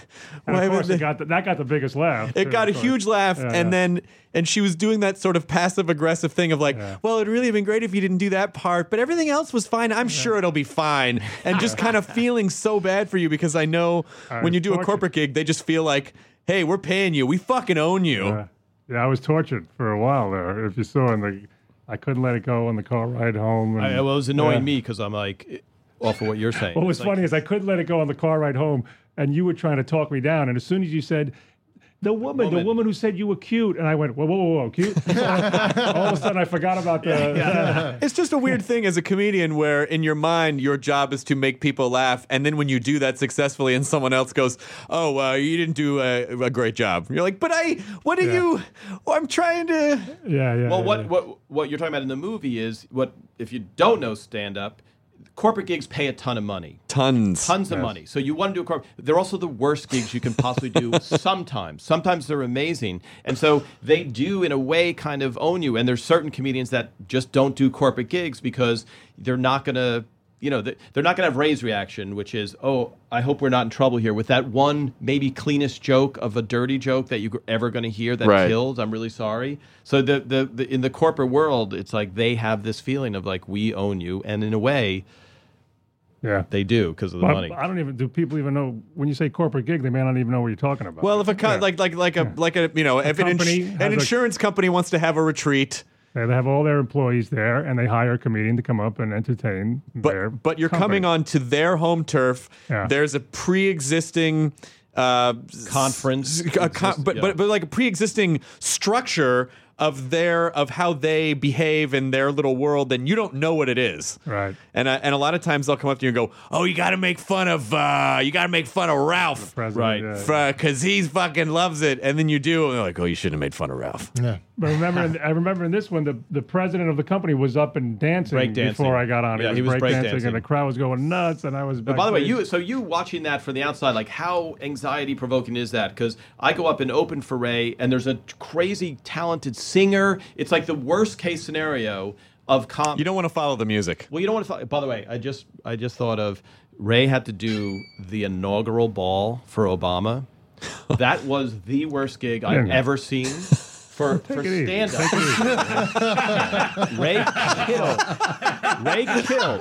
Speaker 3: And
Speaker 1: why
Speaker 3: of
Speaker 1: would
Speaker 3: course,
Speaker 1: the-
Speaker 3: it got the, that got the biggest laugh.
Speaker 1: it
Speaker 3: too,
Speaker 1: got a
Speaker 3: course.
Speaker 1: huge laugh,
Speaker 3: Yeah,
Speaker 1: and
Speaker 3: yeah.
Speaker 1: then and she was doing that sort of passive aggressive thing of like,
Speaker 3: Yeah.
Speaker 1: well, it'd really have been great if you didn't do that part, but everything else was fine. I'm sure it'll be fine, and just kind of feeling so bad for you because I know
Speaker 3: I
Speaker 1: when you
Speaker 3: was
Speaker 1: do a corporate gig, they just feel like, hey, we're paying you, we fucking own you.
Speaker 3: Yeah. yeah, I was tortured for a while there. If you saw in the, I couldn't let it go on the car ride home. And,
Speaker 6: I, well, it was annoying
Speaker 3: Yeah.
Speaker 6: me because I'm like, off of what you're saying.
Speaker 3: What was
Speaker 6: It's like-
Speaker 3: funny is I couldn't let it go on the car ride home, and you were trying to talk me down. And as soon as you said, "The woman, the
Speaker 6: Woman.
Speaker 3: woman who said you were cute," and I went, "Whoa, whoa, whoa, whoa cute!" [LAUGHS] All of a sudden, I forgot about the. [LAUGHS]
Speaker 1: It's just a weird thing as a comedian where in your mind your job is to make people laugh, and then when you do that successfully, and someone else goes, "Oh, uh, you didn't do a, a great job," you're like, "But I, what are
Speaker 3: Yeah.
Speaker 1: you? Well, I'm trying to."
Speaker 3: Yeah, yeah.
Speaker 6: Well,
Speaker 3: yeah,
Speaker 6: what,
Speaker 3: yeah.
Speaker 6: what what you're talking about in the movie is what if you don't know stand up, corporate gigs pay a ton of money.
Speaker 1: Tons.
Speaker 6: Tons of money. So you want to do a corporate. They're also the worst gigs you can possibly do. [LAUGHS] sometimes, sometimes they're amazing, and so they do in a way kind of own you. And there's certain comedians that just don't do corporate gigs because they're not gonna. You know, they- they're not going to have Ray's reaction, which is, "Oh, I hope we're not in trouble here with that one maybe cleanest joke of a dirty joke that you're ever going to hear that
Speaker 1: Right.
Speaker 6: killed. I'm really sorry." So the, the the in the corporate world, it's like they have this feeling of like we own you, and in a way,
Speaker 3: yeah.
Speaker 6: they do because of the
Speaker 3: Well,
Speaker 6: money.
Speaker 3: I don't even. Do people even know when you say corporate gig? They may not even know what you're talking about.
Speaker 1: Well, if a co-
Speaker 3: Yeah.
Speaker 1: like like like a like a you know if an,
Speaker 3: company
Speaker 1: ins-
Speaker 3: has
Speaker 1: an
Speaker 3: a-
Speaker 1: insurance company wants to have a retreat,
Speaker 3: They have all their employees there, and they hire a comedian to come up and entertain their.
Speaker 1: but but you're
Speaker 3: company.
Speaker 1: coming on to their home turf.
Speaker 3: Yeah.
Speaker 1: There's a pre-existing uh,
Speaker 6: Conference
Speaker 1: s- a con-
Speaker 6: exists,
Speaker 1: but
Speaker 6: yeah.
Speaker 1: but but like a pre-existing structure of their of how they behave in their little world, and you don't know what it is.
Speaker 3: Right.
Speaker 1: And uh, and a lot of times they'll come up to you and go, "Oh, you got to make fun of uh, you got to make fun of Ralph."
Speaker 3: President,
Speaker 6: Right.
Speaker 3: yeah.
Speaker 1: Because he's fucking loves it, and then you do, and they're like, "Oh, you shouldn't have made fun of Ralph."
Speaker 4: Yeah.
Speaker 3: But remember, in- [LAUGHS] I remember in this one, the, the president of the company was up and dancing
Speaker 6: Breakdancing.
Speaker 3: before I got on.
Speaker 6: Yeah,
Speaker 3: he was,
Speaker 6: he was
Speaker 3: breakdancing,
Speaker 6: breakdancing.
Speaker 3: and the crowd was going nuts, and I was.
Speaker 6: But by the way, you so you watching that from the outside, like how anxiety provoking is that? Because I go up and open for Ray, and there's a crazy talented singer. It's like the worst case scenario of com.
Speaker 1: You don't want to follow the music.
Speaker 6: well, you don't want to. Follow- By the way, I just I just thought of Ray had to do the inaugural ball for Obama. [LAUGHS] That was the worst gig I've ever seen. For, for stand up. [LAUGHS] Ray killed. Ray killed.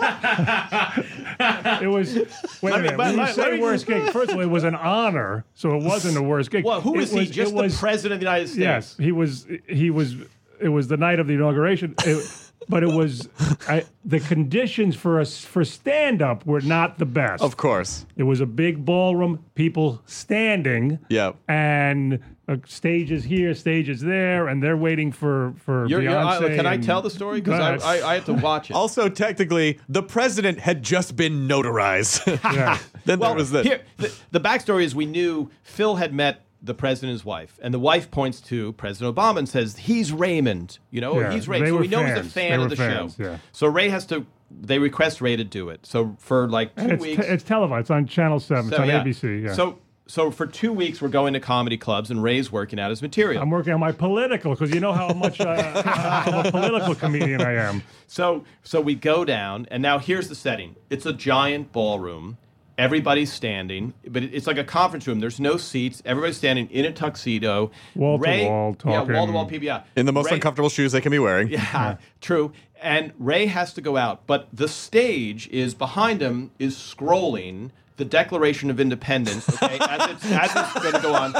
Speaker 3: It was. Wait
Speaker 6: Let
Speaker 3: a minute.
Speaker 6: but
Speaker 3: When you say worst gig, first of all, it was an honor, so it wasn't a worst gig.
Speaker 6: Well, who
Speaker 3: It
Speaker 6: is he?
Speaker 3: was-
Speaker 6: Just
Speaker 3: it
Speaker 6: the
Speaker 3: was-
Speaker 6: president of the United States.
Speaker 3: Yes, he was. He was. It was the night of the inauguration. It, but it was I, the conditions for us for stand up were not the best.
Speaker 1: Of course.
Speaker 3: It was a big ballroom, people standing.
Speaker 1: Yeah.
Speaker 3: And stages here, stages there, and they're waiting for for
Speaker 6: You're, you're, I,
Speaker 3: Beyonce.
Speaker 6: can I tell the story? Because I. I, I had to watch it. [LAUGHS]
Speaker 1: Also, technically, the president had just been notarized. [LAUGHS]
Speaker 3: Yeah. [LAUGHS]
Speaker 1: then
Speaker 6: well,
Speaker 1: there was this.
Speaker 6: Here, the, the backstory is we knew Phil had met the president's wife, and the wife points to President Obama and says, "He's Raymond." You know,
Speaker 3: Yeah,
Speaker 6: he's
Speaker 3: they
Speaker 6: Raymond. So
Speaker 3: were
Speaker 6: we know he's a fan
Speaker 3: They
Speaker 6: of the
Speaker 3: fans,
Speaker 6: show.
Speaker 3: yeah.
Speaker 6: So Ray has to. They request Ray to do it. So for like two
Speaker 3: It's,
Speaker 6: weeks,
Speaker 3: te- it's televised. It's on Channel Seven.
Speaker 6: so,
Speaker 3: it's on
Speaker 6: yeah.
Speaker 3: ABC. Yeah.
Speaker 6: So so for two weeks we're going to comedy clubs, and Ray's working out his material.
Speaker 3: I'm working on my political because you know how much uh, a political comedian I am.
Speaker 6: So so we go down, and now here's the setting. It's a giant ballroom. Everybody's standing, but it's like a conference room. There's no seats. Everybody's standing in a tuxedo.
Speaker 3: Wall to
Speaker 6: Ray,
Speaker 3: wall,
Speaker 6: Yeah, wall to wall people. Yeah.
Speaker 1: in the most
Speaker 6: Ray-
Speaker 1: uncomfortable shoes they can be wearing.
Speaker 6: Yeah, true. And Ray has to go out, but the stage is behind him is scrolling the Declaration of Independence. Okay, as it's it's going to go on.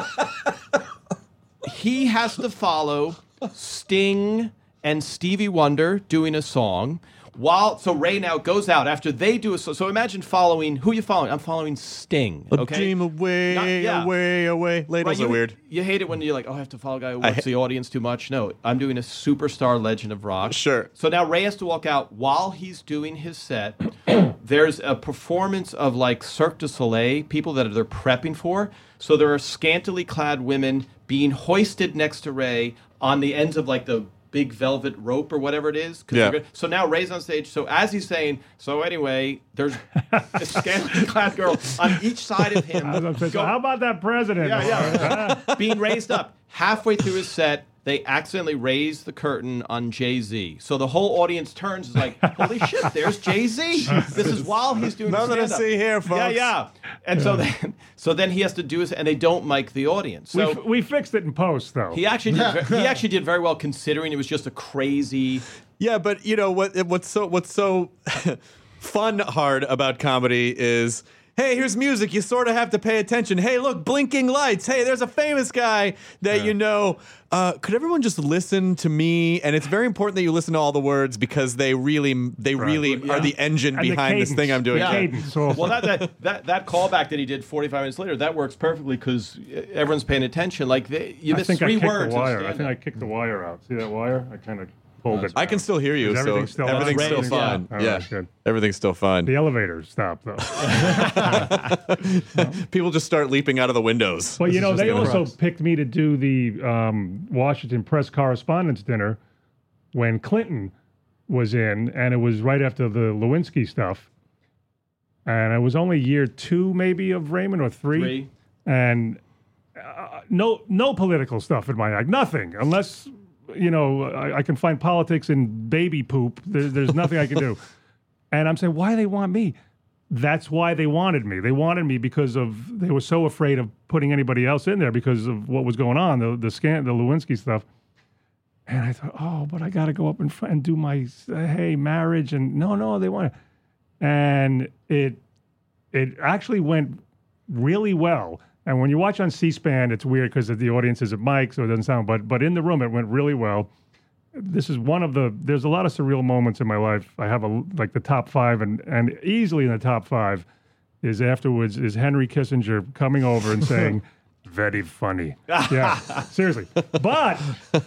Speaker 6: He has to follow Sting and Stevie Wonder doing a song. While so Ray now goes out after they do a so, so imagine following who you following? I'm following Sting.
Speaker 1: A dream away,
Speaker 6: Not- yeah.
Speaker 1: away, away. Ladles
Speaker 6: Right,
Speaker 1: are weird.
Speaker 6: You hate it when you're like, oh, I have to follow a guy who
Speaker 1: I
Speaker 6: works the audience too much. No, I'm doing a superstar legend of rock.
Speaker 1: Sure.
Speaker 6: So now Ray has to walk out while he's doing his set. [CLEARS THROAT] There's a performance of like Cirque du Soleil, people that they're prepping for. So there are scantily clad women being hoisted next to Ray on the ends of like the big velvet rope or whatever it is.
Speaker 1: Yeah.
Speaker 6: gonna- So now Ray's on stage. So as he's saying, so anyway, there's a [LAUGHS] scantily clad girl on each side of [LAUGHS] him.
Speaker 3: I was gonna say, so how about that president?
Speaker 6: yeah, yeah. [LAUGHS] being raised up. Halfway through his set, they accidentally raise the curtain on Jay Z. So the whole audience turns is like, holy shit, there's Jay Z. [LAUGHS] This is while he's doing
Speaker 1: Nothing to see here,
Speaker 6: Yeah,
Speaker 1: folks.
Speaker 6: yeah. yeah. And so then, so then he has to do his, and they don't mic the audience.
Speaker 3: we,
Speaker 6: So
Speaker 3: f- we fixed it in post though.
Speaker 6: he actually did. [LAUGHS] he actually did very well considering it was just a crazy.
Speaker 1: Yeah, but you know what? What's so what's so [LAUGHS] fun hard about comedy is. Hey, here's music. You sort of have to pay attention. Hey, look, blinking lights. Hey, there's a famous guy that you know. Uh, could everyone just listen to me? And it's very important that you listen to all the words because they really, they really are the engine
Speaker 3: And the
Speaker 1: behind this thing I'm doing.
Speaker 3: The cadence also.
Speaker 6: Well, that, that that that callback that he did 45 minutes later that works perfectly because everyone's paying attention. Like they, you
Speaker 3: I
Speaker 6: miss
Speaker 3: think I kicked
Speaker 6: words.
Speaker 3: the wire. I think I kicked the wire out. See that wire? I kind of pulled it.
Speaker 1: I can still hear you,
Speaker 3: Is
Speaker 1: so
Speaker 3: everything still
Speaker 1: everything's still
Speaker 6: Raised, yeah.
Speaker 1: fine. Yeah,
Speaker 3: right, good.
Speaker 1: everything's still fine.
Speaker 3: The elevator stopped though. [LAUGHS]
Speaker 1: People just start leaping out of the windows.
Speaker 3: But you know, they
Speaker 4: gonna
Speaker 3: also
Speaker 4: cross.
Speaker 3: picked me to do the um, Washington press correspondence dinner when Clinton was in, and it was right after the Lewinsky stuff. And it was only year two, maybe, of Raymond or three,
Speaker 6: Three.
Speaker 3: and uh, no, no political stuff in my act, nothing, unless you know I, I can find politics in baby poop. There, there's nothing I can do. [LAUGHS] And I'm saying, why do they want me? That's why they wanted me. They wanted me because of they were so afraid of putting anybody else in there because of what was going on, the the scan, the Lewinsky stuff. And I thought, oh, but I got to go up and, and do my uh, hey marriage and no, no, they want it. And it it actually went really well. And when you watch on C-SPAN, it's weird because the audience is at mic, so it doesn't sound. But but in the room, it went really well. This is one of the. There's a lot of surreal moments in my life. I have a like the top five, and and easily in the top five is afterwards is Henry Kissinger coming over and saying. [LAUGHS] Very funny. [LAUGHS] Yeah, seriously. But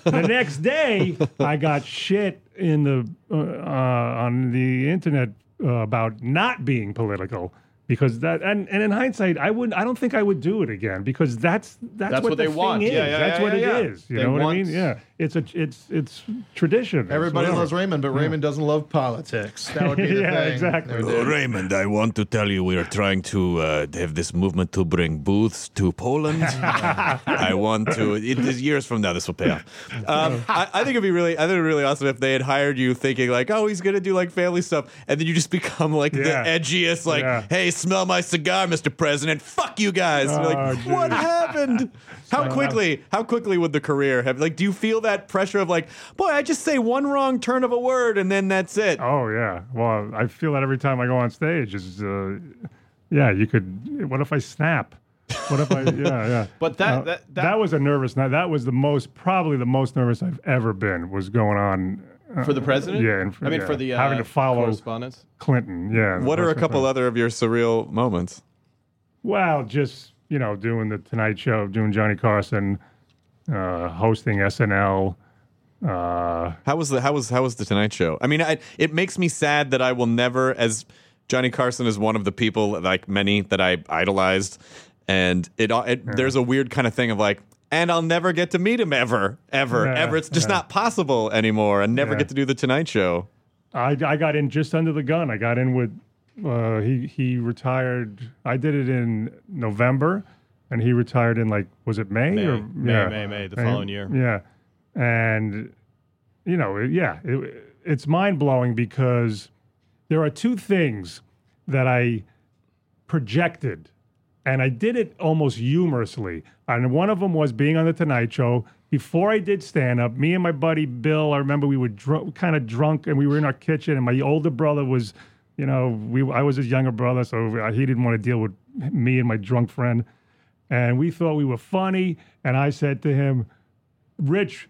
Speaker 3: the next day, I got shit in the uh, uh, on the internet uh, about not being political because that and, and in hindsight, I wouldn't. I don't think I would do it again because that's that's,
Speaker 6: That's
Speaker 3: what,
Speaker 6: what
Speaker 3: the
Speaker 6: they
Speaker 3: thing
Speaker 6: want.
Speaker 3: Is.
Speaker 6: Yeah, yeah,
Speaker 3: that's
Speaker 6: yeah,
Speaker 3: what
Speaker 6: yeah,
Speaker 3: it
Speaker 6: yeah.
Speaker 3: is. You
Speaker 6: They
Speaker 3: know what I mean? Yeah. It's a it's it's tradition.
Speaker 4: Everybody
Speaker 3: whatever.
Speaker 4: loves Raymond, but Raymond doesn't love politics. That would be the [LAUGHS]
Speaker 3: Yeah,
Speaker 4: thing.
Speaker 3: exactly.
Speaker 4: They would do.
Speaker 7: Raymond, I want to tell you we are trying to uh, have this movement to bring booths to Poland. [LAUGHS] I want to. It is years from now. This will pay off.
Speaker 1: Um, I, I think it'd be really, I think it'd be really awesome if they had hired you thinking like, oh, he's gonna do like family stuff, and then you just become like
Speaker 3: Yeah.
Speaker 1: the edgiest, like,
Speaker 3: Yeah.
Speaker 1: hey, smell my cigar, Mr. President. Fuck you guys.
Speaker 3: Oh,
Speaker 1: like,
Speaker 3: geez.
Speaker 1: what happened? [LAUGHS] How quickly? How quickly would the career have? Like, do you feel that pressure of like, boy, I just say one wrong turn of a word, and then that's it.
Speaker 3: Oh yeah. Well, I feel that every time I go on stage. Is uh, yeah. You could. What if I snap? What if I? [LAUGHS] Yeah, yeah.
Speaker 6: But that-
Speaker 3: Uh,
Speaker 6: that- that-
Speaker 3: was a nervous night. That was the most, probably the most nervous I've ever been. Was going on.
Speaker 6: For the president.
Speaker 3: Yeah, and for-
Speaker 6: I mean
Speaker 3: yeah.
Speaker 6: for the uh,
Speaker 3: having to follow
Speaker 6: correspondence.
Speaker 3: Clinton. Yeah.
Speaker 1: What are a couple other of your surreal moments?
Speaker 3: Well, just you know, doing the Tonight Show, doing Johnny Carson, uh, hosting SNL. Uh,
Speaker 1: How was the how was how was the Tonight Show? I mean, I, it makes me sad that I will never, as Johnny Carson is one of the people like many that I idolized, and it, it there's a weird kind of thing of like, and I'll never get to meet him ever, ever, ever. It's just not possible anymore, and never
Speaker 3: Yeah.
Speaker 1: get to do the Tonight Show.
Speaker 3: I, I got in just under the gun. I got in with uh, he he retired. I did it in November, and he retired in like was it May,
Speaker 6: May.
Speaker 3: or
Speaker 6: May,
Speaker 3: yeah.
Speaker 6: May, May, the
Speaker 3: And-
Speaker 6: following year.
Speaker 3: Yeah, and you know, yeah, it, it's mind blowing because there are two things that I projected, and I did it almost humorously. And one of them was being on the Tonight Show. Before I did stand up, me and my buddy Bill, I remember we were dr- kind of drunk and we were in our kitchen, and my older brother was, you know, we I was his younger brother, so he didn't want to deal with me and my drunk friend. And we thought we were funny. And I said to him, Rich,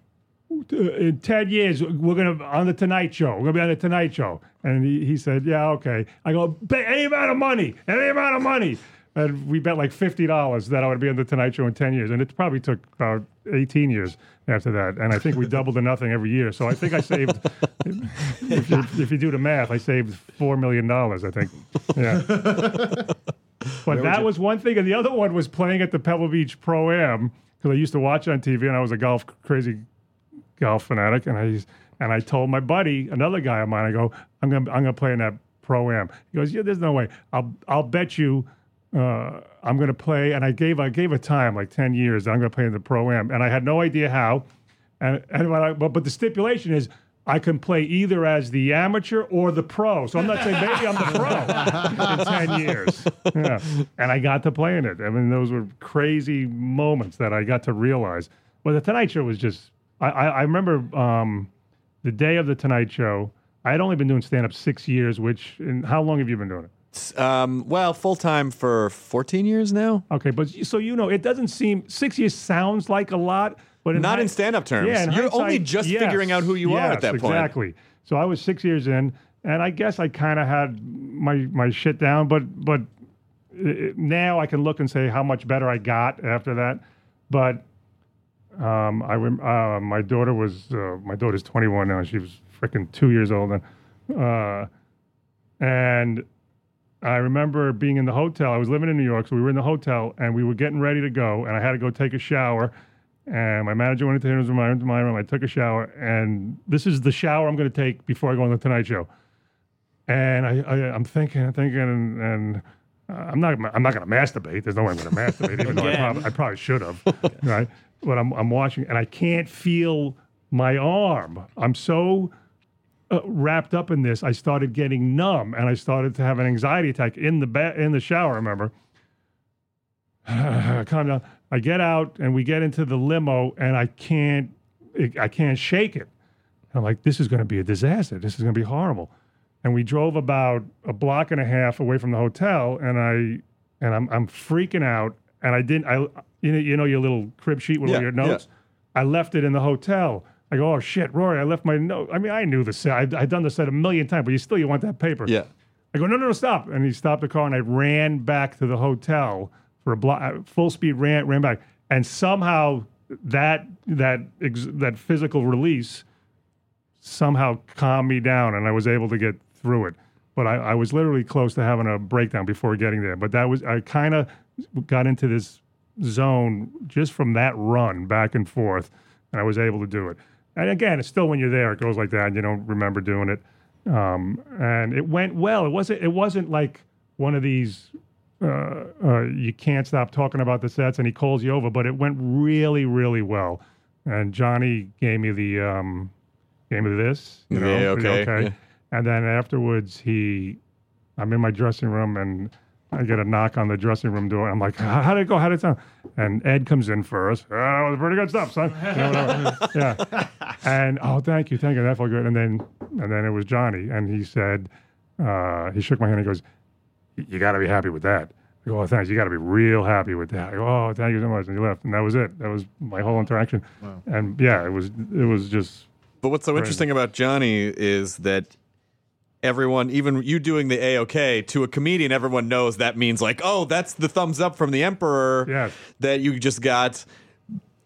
Speaker 3: uh, in 10 years, we're going to, on the Tonight Show, we're going to be on the Tonight Show. And he, he said, yeah, okay. I go, bet any amount of money, any amount of money. And we bet like $50 that I would be on the Tonight Show in 10 years. And it probably took about 18 years after that. And I think we doubled to nothing every year. So I think I saved, if, you, if you do the math, I saved $4 million, I think. Yeah. [LAUGHS] But that was one thing, and the other one was playing at the Pebble Beach Pro Am because I used to watch it on TV, and I was a golf crazy golf fanatic, and I and I told my buddy, another guy of mine, I go, I'm gonna I'm gonna play in that Pro Am. He goes, Yeah, there's no way. I'll I'll bet you. Uh, I'm going to play, and I gave I gave a time like ten years. I'm going to play in the pro am, and I had no idea how. And and when I, but but the stipulation is I can play either as the amateur or the pro. So I'm not saying maybe I'm the pro [LAUGHS] in 10 years. Yeah. And I got to play in it. I mean, those were crazy moments that I got to realize. But the Tonight Show was just, I, I, I remember um, the day of the Tonight Show, I had only been doing stand up six years, which, and how long have you been doing it?
Speaker 1: Um, well, full time for 14 years now.
Speaker 3: Okay, but so you know, it doesn't seem, six years sounds like a lot. But in
Speaker 1: Not
Speaker 3: hi-
Speaker 1: in stand-up terms.
Speaker 3: Yeah,
Speaker 1: You're only just
Speaker 3: yes,
Speaker 1: figuring out who you are at
Speaker 3: yes,
Speaker 1: that point.
Speaker 3: Exactly. So I was six years in, and I guess I kind of had my my shit down. But but uh, now I can look and say how much better I got after that. But um, I uh, my daughter was uh, my daughter's 21 now. She was freaking two years old then, uh, and I remember being in the hotel. I was living in New York, so we were in the hotel, and we were getting ready to go, and I had to go take a shower. And my manager went into his room, I went into my room. I took a shower, and this is the shower I'm going to take before I go on the Tonight Show. And I, I I'm thinking, I'm thinking, and, and uh, I'm not, I'm not going to masturbate. There's no way I'm going to masturbate, even though I, prob- I probably should have, [LAUGHS] right? But I'm, I'm watching, and I can't feel my arm. I'm so uh, wrapped up in this, I started getting numb, and I started to have an anxiety attack in the ba- in the shower. I remember. [SIGHS] Calm down. I get out, and we get into the limo, and I can't, I can't shake it. I'm like, this is going to be a disaster. This is going to be horrible. And we drove about a block and a half away from the hotel, and I, and I'm, I'm freaking out. And I didn't, I, you know, you know your little crib sheet with
Speaker 1: Yeah,
Speaker 3: all your
Speaker 1: yeah.
Speaker 3: notes. I left it in the hotel. I go, oh shit, Rory, I left my note. I mean, I knew the set. I'd, done the set a million times, but you still you want that paper.
Speaker 1: Yeah.
Speaker 3: I go, no, no, no, stop. And he stopped the car, and I ran back to the hotel for a block, uh, full speed ran, ran back, and somehow that that ex- that physical release somehow calmed me down, and I was able to get through it. But I, I was literally close to having a breakdown before getting there. But that was I kind of got into this zone just from that run back and forth, and I was able to do it. And again, it's still when you're there, it goes like that, and you don't remember doing it. Um, and it went well. It wasn't. It wasn't like one of these. Uh, uh, you can't stop talking about the sets, and he calls you over. But it went really, really well. And Johnny gave me the um, gave me this. You know,
Speaker 1: Yeah, okay,
Speaker 3: okay.
Speaker 1: yeah.
Speaker 3: And then afterwards, he, I'm in my dressing room, and I get a knock on the dressing room door. I'm like, how did it go? How did it sound? And Ed comes in first. Oh, that was pretty good stuff, son. [LAUGHS] Yeah. And oh, thank you, thank you. That felt good. And then, and then it was Johnny, and he said, uh, he shook my hand. and He goes, "You got to be happy with that." I go, "Oh, thanks. You got to be real happy with that." I go, "Oh, thank you so much." And he left, and that was it. That was my whole interaction. And yeah, it was it was just
Speaker 1: But what's so interesting about Johnny is that everyone, even you doing the A OK to a comedian, everyone knows that means like, oh, that's the thumbs up from the emperor
Speaker 3: Yes.
Speaker 1: that you just got.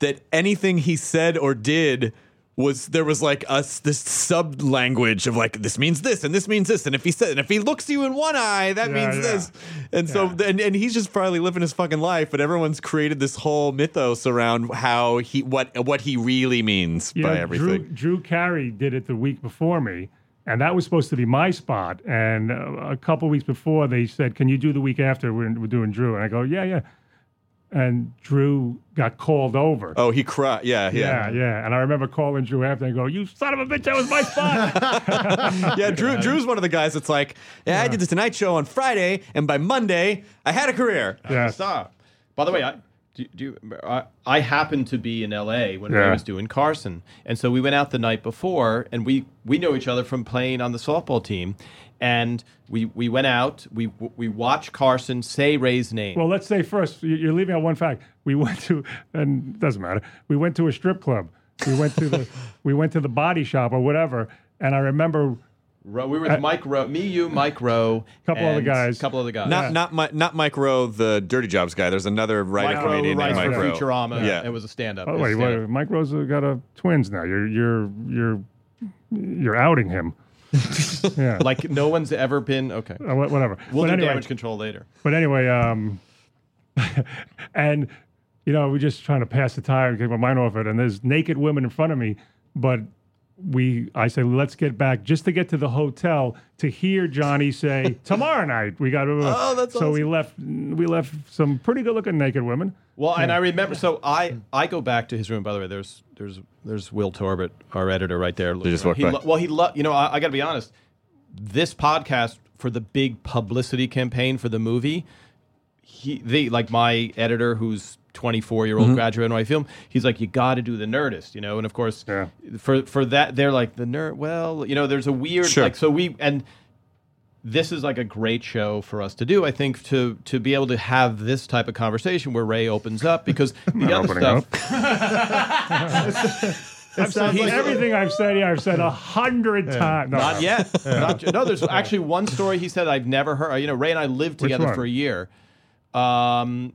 Speaker 1: That anything he said or did was there was like us this sub language of like this means this and this means this and if he said and if he looks you in one eye that
Speaker 3: Yeah,
Speaker 1: means
Speaker 3: yeah.
Speaker 1: this and so and, and he's just probably living his fucking life but everyone's created this whole mythos around how he what what he really means
Speaker 3: You
Speaker 1: by
Speaker 3: know,
Speaker 1: everything
Speaker 3: Drew, Drew Carey did it the week before me, and that was supposed to be my spot. And uh, a couple weeks before, they said, "Can you do the week after? We're, we're doing Drew." And I go, "Yeah, yeah." And Drew got called over.
Speaker 1: Oh, he cried. Yeah,
Speaker 3: yeah,
Speaker 1: yeah,
Speaker 3: yeah. And I remember calling Drew after and go, "You son of a bitch! That was my spot." [LAUGHS]
Speaker 1: yeah. Drew, [LAUGHS] Drew's one of the guys that's like, yeah, I did the Tonight Show on Friday, and by Monday, I had a career.
Speaker 3: yeah.
Speaker 6: Stop. By the way, I do, do you, I, I happened to be in L.A. when
Speaker 3: Yeah.
Speaker 6: Ray was doing Carson, and so we went out the night before, and we we know each other from playing on the softball team, and we we went out, we we watched Carson say Ray's name.
Speaker 3: Well, let's say first, you- you're leaving out one fact. We went to, and it doesn't matter. We went to a strip club, we went to the [LAUGHS] we went to the body shop or whatever, and I remember
Speaker 6: Ro- we were with Mike Rowe, me, you, Mike Rowe,
Speaker 3: Couple other
Speaker 6: and
Speaker 3: guys.
Speaker 6: a couple other guys.
Speaker 1: Not not Mi- not Mike Rowe, the Dirty Jobs guy. There's another writer
Speaker 6: Mike Rowe
Speaker 1: comedian
Speaker 6: writes
Speaker 1: named
Speaker 6: for
Speaker 1: Mike Rowe.
Speaker 6: Futurama.
Speaker 1: Yeah.
Speaker 6: it was a stand-up.
Speaker 3: Oh
Speaker 6: It's
Speaker 3: wait,
Speaker 6: stand-up.
Speaker 3: wait, Mike Rose got a twins now. You're you're you're you're outing him. [LAUGHS] yeah,
Speaker 6: Like no one's ever been okay.
Speaker 3: Uh, wha- whatever.
Speaker 6: We'll
Speaker 3: but
Speaker 6: do
Speaker 3: anyway,
Speaker 6: damage control later.
Speaker 3: but anyway, um, [LAUGHS] and you know, we're just trying to pass the time, get my mind off it. And there's naked women in front of me, but we, I say, let's get back just to get to the hotel to hear Johnny [LAUGHS] say tomorrow night we got to.
Speaker 1: Oh, that's
Speaker 3: so we left. We left some pretty good looking naked women.
Speaker 6: Well, and I remember. So I I go back to his room. By the way, there's there's there's Will Torbett, our editor, right there.
Speaker 1: just walked
Speaker 6: he lo- well, he lo- you know I, I got to be honest. This podcast for the big publicity campaign for the movie, he they like my editor who's 24 year old
Speaker 1: Mm-hmm.
Speaker 6: graduate in my film. He's like, you got to do the Nerdist, you know. And of course,
Speaker 3: Yeah.
Speaker 6: for for that they're like the nerd. Well, you know, there's a weird
Speaker 1: Sure.
Speaker 6: like so we and this is like a great show for us to do. I think to to be able to have this type of conversation where Ray opens up because [LAUGHS] the other
Speaker 3: opening
Speaker 6: stuff. [LAUGHS]
Speaker 3: I've said
Speaker 6: like-
Speaker 3: everything I've said here. I've said a hundred times. No,
Speaker 6: Not
Speaker 3: no.
Speaker 6: yet. Not no, there's [LAUGHS] actually one story he said I've never heard. You know, Ray and I lived together for a year. Um,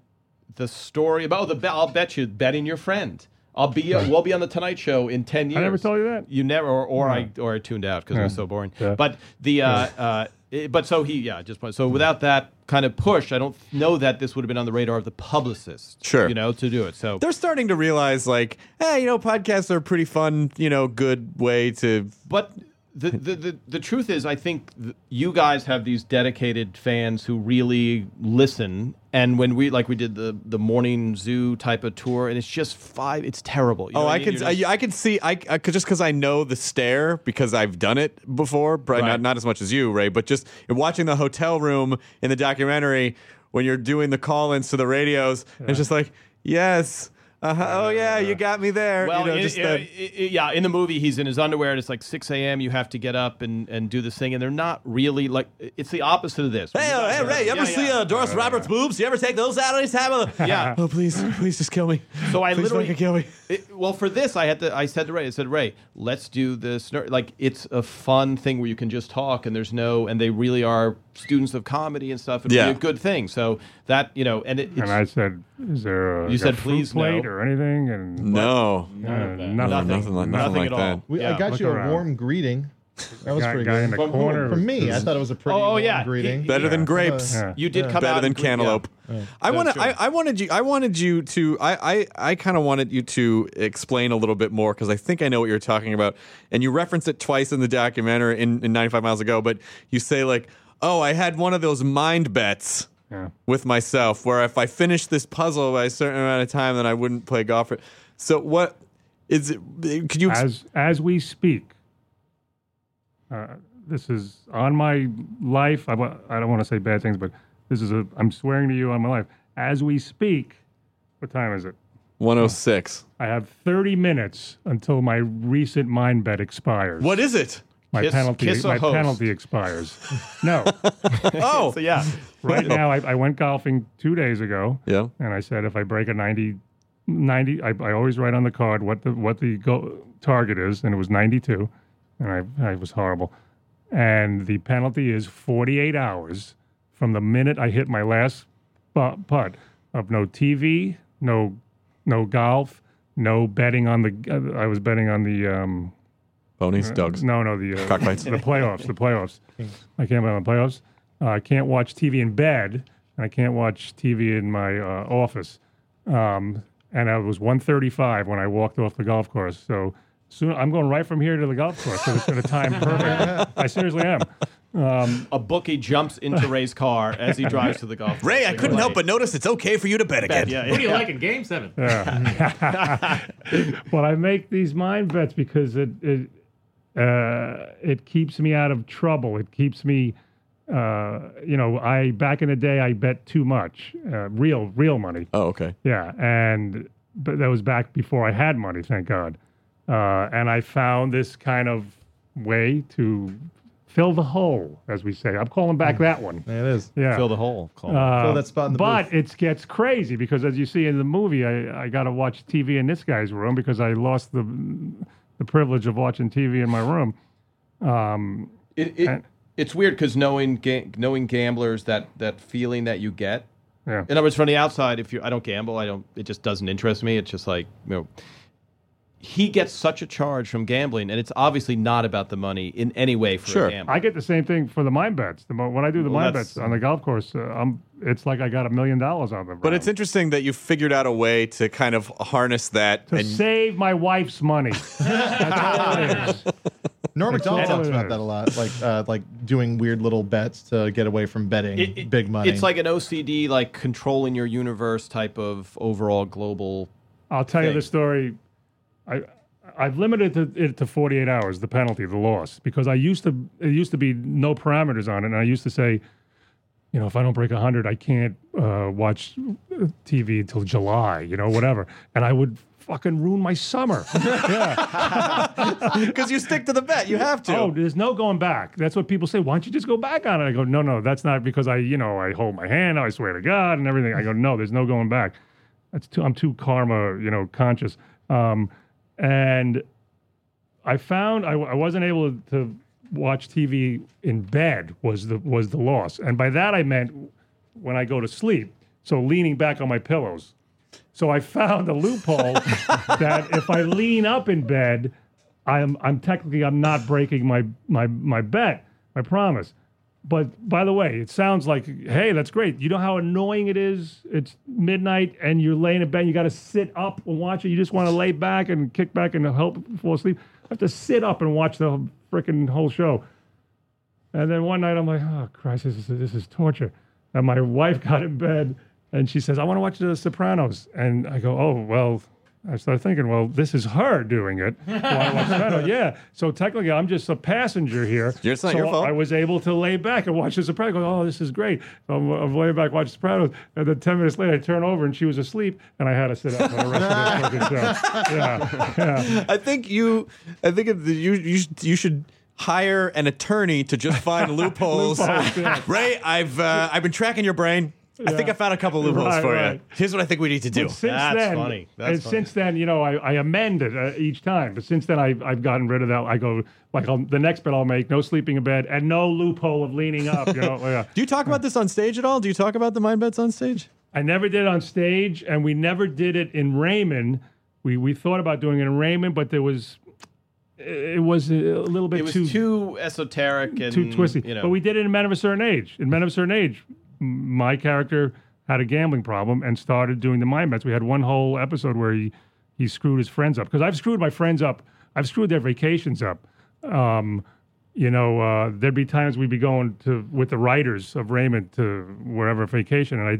Speaker 6: the story about oh, the bet- I'll bet you betting your friend. I'll be we'll be on the Tonight Show in ten years.
Speaker 3: I never told you that?
Speaker 6: You never, or, or I or I tuned out because it was so boring.
Speaker 3: Yeah.
Speaker 6: But the uh, uh, it- but so he yeah just so without that kind of push, I don't know that this would have been on the radar of the publicist.
Speaker 1: Sure.
Speaker 6: you know to do it. So
Speaker 1: They're starting to realize, like, hey, you know, podcasts are a pretty fun, you know, good way to.
Speaker 6: But the, the, the, the truth is, I think th- you guys have these dedicated fans who really listen. And when we like we did the the morning zoo type of tour, and it's just five. It's terrible. You oh, know
Speaker 1: Oh, I
Speaker 6: mean?
Speaker 1: can,
Speaker 6: You're
Speaker 1: I, I can see, I, I could just because I know the stare because I've done it before, probably
Speaker 6: Right.
Speaker 1: not not as much as you, Ray, but just watching the hotel room in the documentary when you're doing the call-ins to the radios, it's just like, yes, uh-huh, oh yeah, you got me there.
Speaker 6: well,
Speaker 1: you know,
Speaker 6: in-
Speaker 1: just
Speaker 6: uh,
Speaker 1: that-
Speaker 6: i- i- yeah. In the movie, he's in his underwear, and it's like six a.m. You have to get up and, and do this thing, and they're not really like. It's the opposite of this.
Speaker 7: Hey, uh, hey, Ray, you ever
Speaker 6: Yeah,
Speaker 7: see
Speaker 6: yeah.
Speaker 7: uh, Doris Roberts' boobs? You ever take those out anytime? Uh,
Speaker 6: Yeah. [LAUGHS]
Speaker 1: oh please, please just kill me.
Speaker 6: So I
Speaker 1: please
Speaker 6: literally
Speaker 1: fucking kill me. [LAUGHS]
Speaker 6: It- well, for this, I had to. I said to Ray, I said, Ray, let's do this. Like, it's a fun thing where you can just talk, and there's no, and they really are students of comedy and stuff. It'd
Speaker 1: Yeah.
Speaker 6: be a good thing. So that you know, and it, it's,
Speaker 3: And I said, "Is there a,
Speaker 6: You
Speaker 3: like a
Speaker 6: said,
Speaker 3: fruit
Speaker 6: "Please,
Speaker 3: plate
Speaker 6: no."
Speaker 3: or anything?" And
Speaker 1: No,
Speaker 3: uh, nothing,
Speaker 6: Nothing.
Speaker 1: nothing like nothing,
Speaker 6: Nothing
Speaker 1: like
Speaker 6: at
Speaker 1: that.
Speaker 6: all.
Speaker 4: We,
Speaker 6: Yeah.
Speaker 4: I got
Speaker 3: Look
Speaker 4: you
Speaker 3: around.
Speaker 4: a warm greeting. That was
Speaker 3: guy,
Speaker 4: pretty
Speaker 3: guy in
Speaker 4: good.
Speaker 3: the
Speaker 6: From who?
Speaker 3: corner.
Speaker 4: From me, I thought it was a pretty
Speaker 6: Oh, yeah.
Speaker 4: greeting.
Speaker 6: He-
Speaker 1: Better than
Speaker 3: Yeah.
Speaker 1: grapes.
Speaker 3: Yeah.
Speaker 6: you did come
Speaker 1: better
Speaker 6: out
Speaker 1: than
Speaker 6: and greet- yeah.
Speaker 1: cantaloupe. I want to. I. I wanted you. I wanted you to. I. I. I kind of wanted you to explain a little bit more because I think I know what you're talking about. And you reference it twice in the documentary in, in 95 Miles to Go. But you say like, "Oh, I had one of those mind bets
Speaker 3: Yeah.
Speaker 1: with myself where if I finished this puzzle by a certain amount of time, then I wouldn't play golf." So what is it? Could you?
Speaker 3: as as we speak. Uh, this is on my life. I, I don't want to say bad things, but this is a. I'm swearing to you on my life. As we speak, what time is it?
Speaker 1: 106.
Speaker 3: I have 30 minutes until my recent mind bet expires.
Speaker 1: What is it?
Speaker 3: My
Speaker 6: Kiss-
Speaker 3: penalty.
Speaker 6: kiss
Speaker 3: my
Speaker 6: host.
Speaker 3: penalty expires. no, [LAUGHS]
Speaker 1: Oh,
Speaker 6: So yeah,
Speaker 3: right now I, I went golfing two days ago.
Speaker 1: yeah.
Speaker 3: and I said if I break a 90, 90 I, I always write on the card what the what the go, target is, and it was 92, and I, I was horrible. And the penalty is 48 hours from the minute I hit my last pu- putt of no TV, no no golf, no betting on the. Uh, I was betting on the. Um,
Speaker 1: Ponies, dogs,
Speaker 3: no, no, the uh,
Speaker 1: cockfights.
Speaker 3: the playoffs, the playoffs. I can't bet on the playoffs. Uh, I can't watch TV in bed, and I can't watch TV in my uh, office. Um, and I was 135 when I walked off the golf course. So soon I'm going right from here to the golf course. So it's going to time perfect. I seriously am.
Speaker 6: a bookie jumps into Ray's car as he drives to the golf.
Speaker 7: Ray, I couldn't help but notice it's okay for you to bet again.
Speaker 6: Yeah,
Speaker 8: Who do you
Speaker 6: yeah.
Speaker 8: like in Game Seven? [LAUGHS]
Speaker 3: Well, I make these mind bets because it it uh, it keeps me out of trouble. It keeps me. Uh, you know, I back in the day I bet too much, uh, real real money.
Speaker 1: Oh, okay.
Speaker 3: Yeah, and but that was back before I had money, thank God. Uh, and I found this kind of way to fill the hole, as we say. I'm calling back that one.
Speaker 4: It is.
Speaker 3: Yeah.
Speaker 6: Fill the hole. Call
Speaker 3: Uh,
Speaker 4: Fill that spot in the
Speaker 3: but
Speaker 4: booth.
Speaker 3: it gets crazy because, as you see in the movie, I, I got to watch TV in this guy's room because I lost the the privilege of watching TV in my room. Um,
Speaker 6: It, it,
Speaker 3: And-
Speaker 6: it's weird because knowing ga- knowing gamblers that that feeling that you get.
Speaker 3: yeah.
Speaker 6: In other words, from the outside, if you I don't gamble, I don't. It just doesn't interest me. It's just like you know. He gets such a charge from gambling, and it's obviously not about the money in any way for
Speaker 1: Sure.
Speaker 6: a gambler.
Speaker 3: I get the same thing for the mind bets. The when I do the
Speaker 6: Well,
Speaker 3: mind bets on the golf course, uh, I'm, it's like I got a million dollars on them.
Speaker 1: But it's interesting that you figured out a way to kind of harness that.
Speaker 3: to
Speaker 1: and
Speaker 3: save my wife's money. [LAUGHS] That's all it is.
Speaker 4: Norm
Speaker 3: That's
Speaker 4: Macdonald talks about that a lot, like uh, like doing weird little bets to get away from betting
Speaker 6: It- it-
Speaker 4: big money.
Speaker 6: It's like an OCD, like controlling your universe type of overall global.
Speaker 3: I'll tell you the story. I I've limited it to, it to 48 hours, the penalty, the loss, because I used to it used to be no parameters on it, and I used to say, you know, if I don't break 100, I can't uh, watch uh, TV until July, you know, whatever, and I would fucking ruin my summer. [LAUGHS] yeah.
Speaker 1: because you stick to the bet, you have to.
Speaker 3: Oh, there's no going back. That's what people say. Why don't you just go back on it? I go, no, no, that's not because I, you know, I hold my hand, I swear to God, and everything. I go, no, there's no going back. That's too. I'm too karma, you know, conscious. Um, and I found I, I wasn't able to watch TV in bed was the was the loss, and by that I meant when I go to sleep. So leaning back on my pillows. So I found a loophole [LAUGHS] that if I lean up in bed, I'm I'm technically I'm not breaking my my my bet, my promise. But by the way, it sounds like hey, that's great. You know how annoying it is? It's midnight and you're laying in bed. You got to sit up and watch it. You just want to lay back and kick back and help fall asleep. I have to sit up and watch the freaking whole show. And then one night I'm like, oh Christ, this is this is torture. And my wife got in bed and she says, I want to watch The Sopranos. And I go, oh well. I started thinking, well, this is her doing it. [LAUGHS] Why yeah. So technically, I'm just a passenger here.
Speaker 1: It's not
Speaker 3: so
Speaker 1: your fault.
Speaker 3: I was able to lay back and watch The Sopranos. Go, oh, this is great. So I'm, I'm laying back, watching The Sopranos, and then ten minutes later, I turn over and she was asleep, and I had to sit up for the rest of the fucking show. [LAUGHS] Yeah, yeah.
Speaker 1: I think you, I think it- you you should, you should hire an attorney to just find [LAUGHS] loopholes.
Speaker 3: Loopholes, yeah.
Speaker 1: Ray, I've uh, I've been tracking your brain. I think I found a couple loopholes
Speaker 3: Right,
Speaker 1: for you. Here's what I think we need to do.
Speaker 3: But since
Speaker 6: That's
Speaker 3: then,
Speaker 6: funny. That's
Speaker 3: and
Speaker 6: funny.
Speaker 3: since then, you know, I, I amend it uh, each time. But since then, I've, I've gotten rid of that. I go like I'll, the next bet I'll make: no sleeping in bed and no loophole of leaning up. You know, [LAUGHS] yeah.
Speaker 1: Do you talk about this on stage at all? Do you talk about the mind bets on stage?
Speaker 3: I never did it on stage, and we never did it in Raymond. We we thought about doing it in Raymond, but there was it was a little bit
Speaker 6: It was
Speaker 3: too
Speaker 6: too, esoteric and
Speaker 3: too twisty.
Speaker 6: You know,
Speaker 3: But we did it in Men of a Certain Age. In Men of a Certain Age, m- my character had a gambling problem and started doing the mind bets. We had one whole episode where he he screwed his friends up because I've screwed my friends up. I've screwed their vacations up. Um, you know, uh, there'd be times we'd be going to with the writers of Raymond to wherever vacation, and I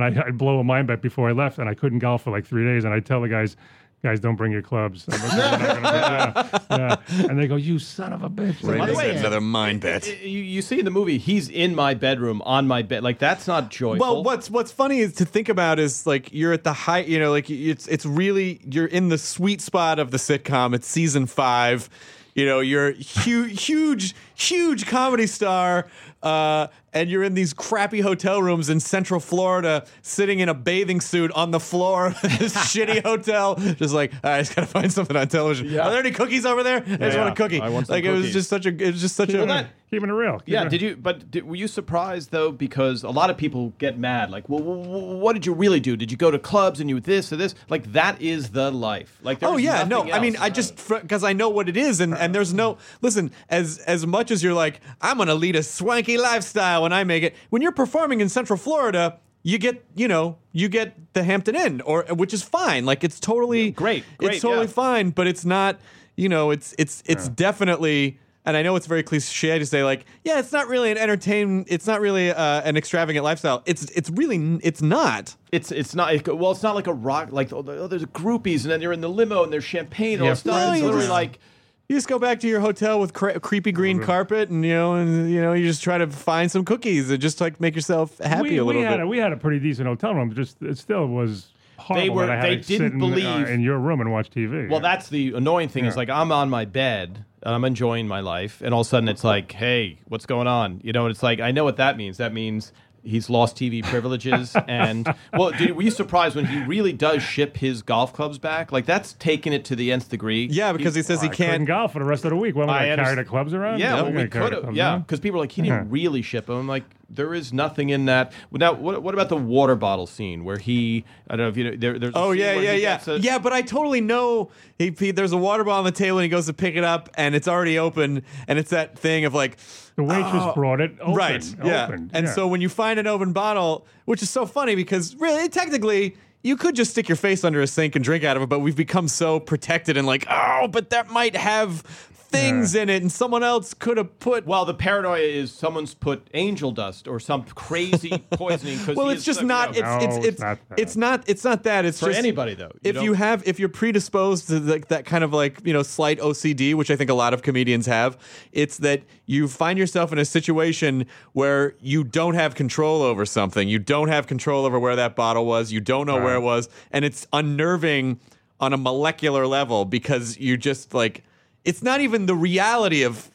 Speaker 3: and I, I'd blow a mind bet before I left, and I couldn't golf for like three days, and I'd tell the guys. Guys, don't bring your clubs. I'm like, "We're not [LAUGHS] yeah, yeah. And they go, "You son of a bitch!"
Speaker 1: Ray
Speaker 6: By the way,
Speaker 1: another mind bet.
Speaker 6: you, you see in the movie, he's in my bedroom on my bed. Like that's not joyful.
Speaker 1: Well, what's what's funny is to think about is like you're at the height, you know, like it's it's really you're in the sweet spot of the sitcom. It's season five. You know, you're huge, huge, huge comedy star, uh, and you're in these crappy hotel rooms in Central Florida, sitting in a bathing suit on the floor of this [LAUGHS] shitty hotel, just like I just gotta find something on television. Are there any cookies over there? I just
Speaker 6: Yeah.
Speaker 1: want a cookie.
Speaker 6: I want some
Speaker 1: like it was just such a, it was just such a.
Speaker 6: Well, that-
Speaker 3: Keeping it real. Keeping
Speaker 6: Yeah,
Speaker 3: it-
Speaker 6: did you? But did, were you surprised though? Because a lot of people get mad. Like, well, wh- wh- what did you really do? Did you go to clubs and you this or this? Like, that is the life. Like,
Speaker 1: Oh yeah, no. I mean. I just because I know what it is, and, and there's no listen. As as much as you're like, I'm gonna lead a swanky lifestyle when I make it. When you're performing in Central Florida, you get you know you get the Hampton Inn, or which is fine. Like it's totally
Speaker 6: great, great,
Speaker 1: It's totally
Speaker 6: yeah.
Speaker 1: fine, but it's not. You know, it's it's it's definitely. And I know it's very cliche to say like, yeah, it's not really an entertain. It's not really uh, an extravagant lifestyle. It's it's really it's not.
Speaker 6: It's it's not well. It's not like a rock. Like oh, there's groupies, and then you're in the limo, and there's champagne and all
Speaker 3: Yeah,
Speaker 6: stuff.
Speaker 1: no,
Speaker 6: it's
Speaker 1: you
Speaker 6: literally like
Speaker 1: You just go back to your hotel with cre- creepy green carpet, and you know, and you know, you just try to find some cookies and just like make yourself happy
Speaker 3: we,
Speaker 1: a little
Speaker 3: we had
Speaker 1: bit.
Speaker 3: A, we had a pretty decent hotel room. Just it still was horrible.
Speaker 6: They were-
Speaker 3: that I had
Speaker 6: they
Speaker 3: to sit
Speaker 6: didn't
Speaker 3: in, uh,
Speaker 6: believe-
Speaker 3: in your room and watch TV.
Speaker 6: Well, that's the annoying thing is like I'm on my bed and I'm enjoying my life, and all of a sudden it's like, hey, what's going on? You know, and it's like I know what that means. That means he's lost TV privileges, [LAUGHS] and well, dude, were you surprised when he really does ship his golf clubs back? Like that's taking it to the nth degree.
Speaker 1: Yeah, because he says he
Speaker 3: I couldn't
Speaker 1: can't.
Speaker 3: golf for the rest of the week. What am I,
Speaker 6: I
Speaker 3: carry the clubs around?
Speaker 6: Yeah,
Speaker 3: I'm
Speaker 6: well, we
Speaker 3: gonna carry the
Speaker 6: could have. Yeah, because people are like, he didn't
Speaker 3: Yeah. [LAUGHS]
Speaker 6: really ship them. I'm like, there is nothing in that. Now, what, what about the water bottle scene where he? I don't know if you know. There, there's.
Speaker 1: Oh
Speaker 6: scene
Speaker 1: yeah, yeah, yeah,
Speaker 6: a-
Speaker 1: yeah. But I totally know. He, he there's a water bottle on the table, and he goes to pick it up, and it's already open, and it's that thing of like,
Speaker 3: The waitress
Speaker 1: Oh,
Speaker 3: brought it open.
Speaker 1: right, yeah.
Speaker 3: opened,
Speaker 1: And
Speaker 3: yeah.
Speaker 1: so when you find an open bottle, which is so funny because really, technically. You could just stick your face under a sink and drink out of it, but we've become so protected and like, oh, but that might have things in it, and someone else could have put.
Speaker 6: Well, the paranoia is someone's put angel dust or some crazy [LAUGHS] poisoning.
Speaker 1: well, it's just not. It's
Speaker 3: No,
Speaker 1: it's
Speaker 3: it's
Speaker 1: it's
Speaker 3: not
Speaker 1: it's not. It's not that. It's
Speaker 6: for
Speaker 1: just
Speaker 6: anybody though.
Speaker 1: if you
Speaker 6: don't-
Speaker 1: have if you're predisposed to like that kind of like you know slight OCD, which I think a lot of comedians have, it's that you find yourself in a situation where you don't have control over something. You don't have control over where that bottle was. You don't know where it was, and it's unnerving on a molecular level because you just like it's not even the reality of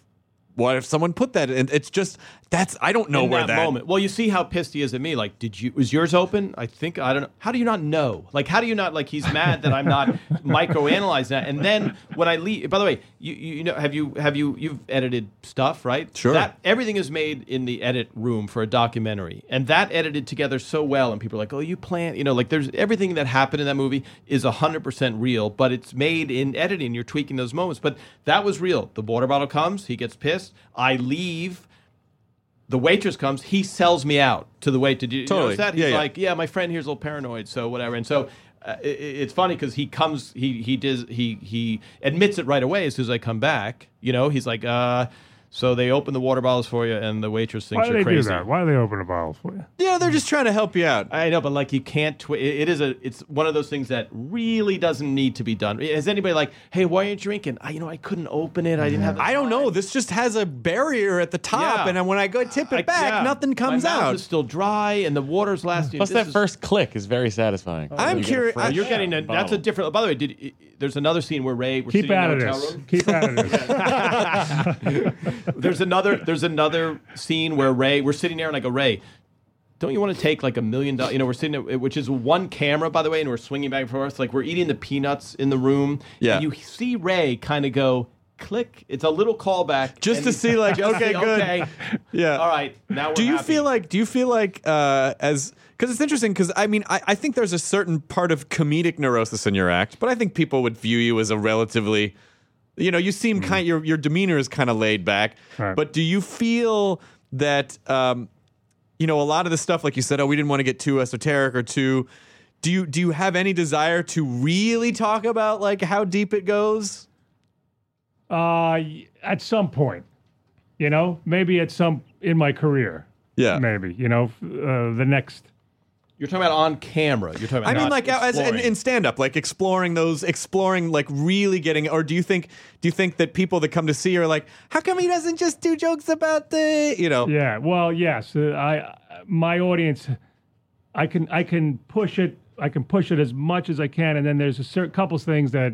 Speaker 1: what if someone put that in. It's just that's I don't know
Speaker 6: in
Speaker 1: where
Speaker 6: that, moment. Well, you see how pissed he is at me. Like, did you was yours open? I think I don't know. How do you not know? Like, how do you not like? He's mad that I'm not [LAUGHS] microanalyzing that. And then when I leave, by the way, you you, you know have you have you you've edited stuff right?
Speaker 1: Sure.
Speaker 6: That everything is made in the edit room for a documentary, and that edited together so well. And people are like, oh, you plan, you know, like there's everything that happened in that movie is hundred percent real, but it's made in editing. You're tweaking those moments, but that was real. The water bottle comes, he gets pissed. I leave the waitress comes, he sells me out to the wait. Did you, you
Speaker 1: Totally.
Speaker 6: that? He's
Speaker 1: Yeah, yeah.
Speaker 6: like, yeah, my friend here's a little paranoid, so whatever. And so uh, it, it's funny because he comes, he he does, he he admits it right away as soon as I come back. You know, he's like, uh, so they open the water bottles for you, and the waitress thinks
Speaker 3: Why do
Speaker 6: you're
Speaker 3: they
Speaker 6: crazy.
Speaker 3: do that? Why do they open a bottle for you?
Speaker 1: Yeah, they're just trying to help you out.
Speaker 6: I know, but like you can't. Twi- it, it is a. It's one of those things that really doesn't need to be done. Is anybody like, hey, why are you drinking? I, you know, I couldn't open it. I didn't have. The
Speaker 1: I don't know. This just has a barrier at the top,
Speaker 6: Yeah.
Speaker 1: and then when I go tip it
Speaker 6: I-
Speaker 1: back,
Speaker 6: yeah.
Speaker 1: nothing comes
Speaker 6: My mouth
Speaker 1: out.
Speaker 6: is still dry, and the water's lasting.
Speaker 5: Plus,
Speaker 6: This
Speaker 5: that
Speaker 6: is-
Speaker 5: first click is very satisfying.
Speaker 1: I'm
Speaker 5: You get a
Speaker 1: curi-
Speaker 5: fresh
Speaker 6: You're getting a, that's a different. By the way, did there's another scene where Ray we're
Speaker 3: Keep
Speaker 6: sitting
Speaker 3: out
Speaker 6: in
Speaker 3: of
Speaker 6: hotel
Speaker 3: this.
Speaker 6: room.
Speaker 3: Keep out of this.
Speaker 6: There's another there's another scene where Ray we're sitting there and I go Ray, don't you want to take like a million dollars? You know, we're sitting there, which is one camera by the way, and we're swinging back and forth. Like we're eating the peanuts in the room.
Speaker 1: Yeah.
Speaker 6: and you see Ray kind of go. Click. It's a little callback,
Speaker 1: Just to see, like, okay,
Speaker 6: see,
Speaker 1: good.
Speaker 6: Okay,
Speaker 1: Yeah.
Speaker 6: all right. Now we're
Speaker 1: do you
Speaker 6: happy.
Speaker 1: feel like? Do you feel like uh, as because it's interesting because I mean I, I think there's a certain part of comedic neurosis in your act, but I think people would view you as a relatively, you know, you seem kind your your demeanor is kind of laid back.
Speaker 3: Right.
Speaker 1: But do you feel that um, you know a lot of the stuff like you said, oh, we didn't want to get too esoteric or too. Do you do you have any desire to really talk about like how deep it goes?
Speaker 3: Uh, at some point, you know, maybe at some in my career,
Speaker 1: Yeah.
Speaker 3: maybe, you know, uh, the next.
Speaker 6: You're talking about on camera. You're talking. About
Speaker 1: I mean, like as in, in stand up, like exploring those, exploring, like really getting. Or do you think, do you think that people that come to see you are like, how come he doesn't just do jokes about the, you know?
Speaker 3: Yeah, well, yes, uh, I my audience, I can I can push it, I can push it as much as I can, and then there's a certain couple of things that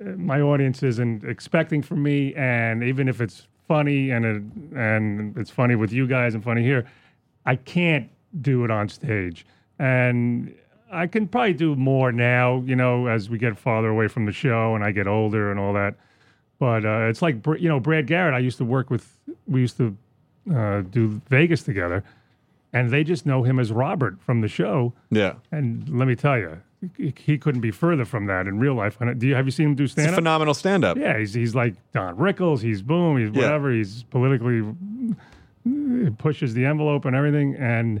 Speaker 3: uh, my audience isn't expecting from me, and even if it's funny and it, and it's funny with you guys and funny here, I can't do it on stage, and I can probably do more now, you know, as we get farther away from the show and I get older and all that. But uh, it's like you know Brad Garrett. I used to work with. We used to uh, do Vegas together, and they just know him as Robert from the show.
Speaker 1: Yeah.
Speaker 3: And let me tell you, he, couldn't be further from that in real life. Do you have you seen him do stand up?
Speaker 1: phenomenal stand up.
Speaker 3: Yeah, he's he's like Don Rickles. He's boom. He's
Speaker 1: Yeah.
Speaker 3: whatever. He's politically pushes the envelope and everything, and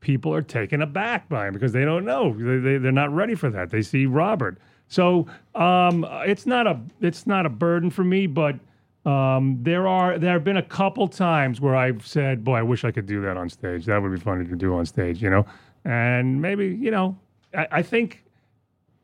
Speaker 3: people are taken aback by him because they don't know. They, they they're not ready for that. They see Robert. So um, it's not a it's not a burden for me, but. Um, there are there have been a couple times where I've said, "Boy, I wish I could do that on stage. That would be funny to do on stage," you know. And maybe you know, I, I think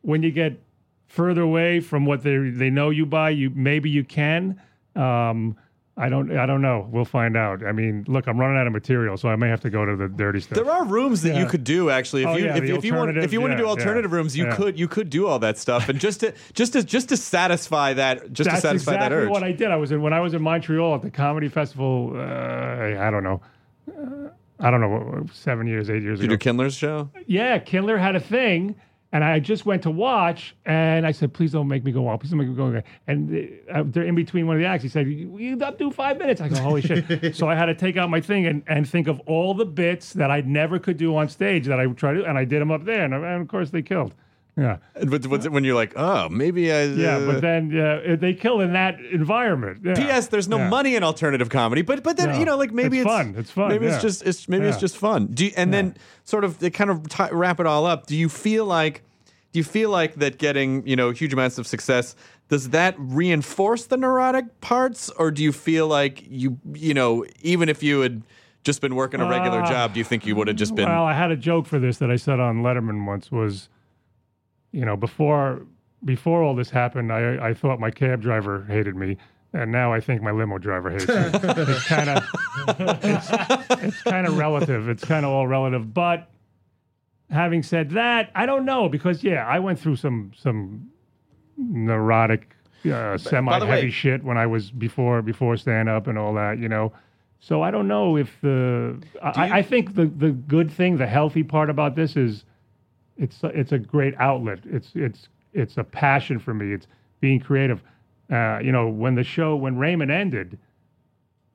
Speaker 3: when you get further away from what they they know you by, you maybe you can. Um, I don't. I don't know. We'll find out. I mean, look, I'm running out of material, so I may have to go to the dirty stuff.
Speaker 1: There are rooms that you could do actually. If
Speaker 3: Oh,
Speaker 1: you
Speaker 3: yeah,
Speaker 1: if, if you want if you want to do
Speaker 3: alternative, yeah,
Speaker 1: rooms, you
Speaker 3: yeah.
Speaker 1: could you could do all that stuff and just to just to just to satisfy that just
Speaker 3: That's
Speaker 1: to satisfy
Speaker 3: exactly
Speaker 1: that urge.
Speaker 3: what I did. I was in when I was in Montreal at the comedy festival. Uh, I don't know. Uh, I don't know. what- Seven years, eight years
Speaker 1: Did you
Speaker 3: ago.
Speaker 1: do Kindler's show?
Speaker 3: yeah, Kindler had a thing, and I just went to watch, and I said, "Please don't make me go on. Please don't make me go on." And uh, they're in between one of the acts. He said, "You to do five minutes." I go, "Holy shit!" [LAUGHS] so I had to take out my thing and, and think of all the bits that I never could do on stage that I would try to, and I did them up there, and, and of course they killed. Yeah,
Speaker 1: But when you're like, oh, maybe I.
Speaker 3: yeah,
Speaker 1: uh,
Speaker 3: but then uh, they kill in that environment. Yeah.
Speaker 1: P.S. There's no
Speaker 3: Yeah.
Speaker 1: money in alternative comedy, but but then
Speaker 3: No.
Speaker 1: you know, like maybe
Speaker 3: It's
Speaker 1: it's,
Speaker 3: fun. It's fun,
Speaker 1: Maybe
Speaker 3: yeah.
Speaker 1: it's just it's maybe it's just fun. Do you, and then sort of to kind of ti wrap it all up. Do you feel like do you feel like that getting you know huge amounts of success does that reinforce the neurotic parts, or do you feel like you you know even if you had just been working a regular
Speaker 3: Uh,
Speaker 1: job, do you think you would have just been?
Speaker 3: Well, I had a joke for this that I said on Letterman once was, you know, before before all this happened, I I thought my cab driver hated me, and now I think my limo driver hates me. it's kind of it's, it's kind of relative. It's kind of all relative. But having said that, I don't know because yeah, I went through some some neurotic, uh, semi heavy shit when I was before before stand up and all that. You know. So I don't know if the I, I think the the good thing, the healthy part about this is it's it's a great outlet. It's it's it's a passion for me. It's being creative. Uh, you know, when the show when Raymond ended,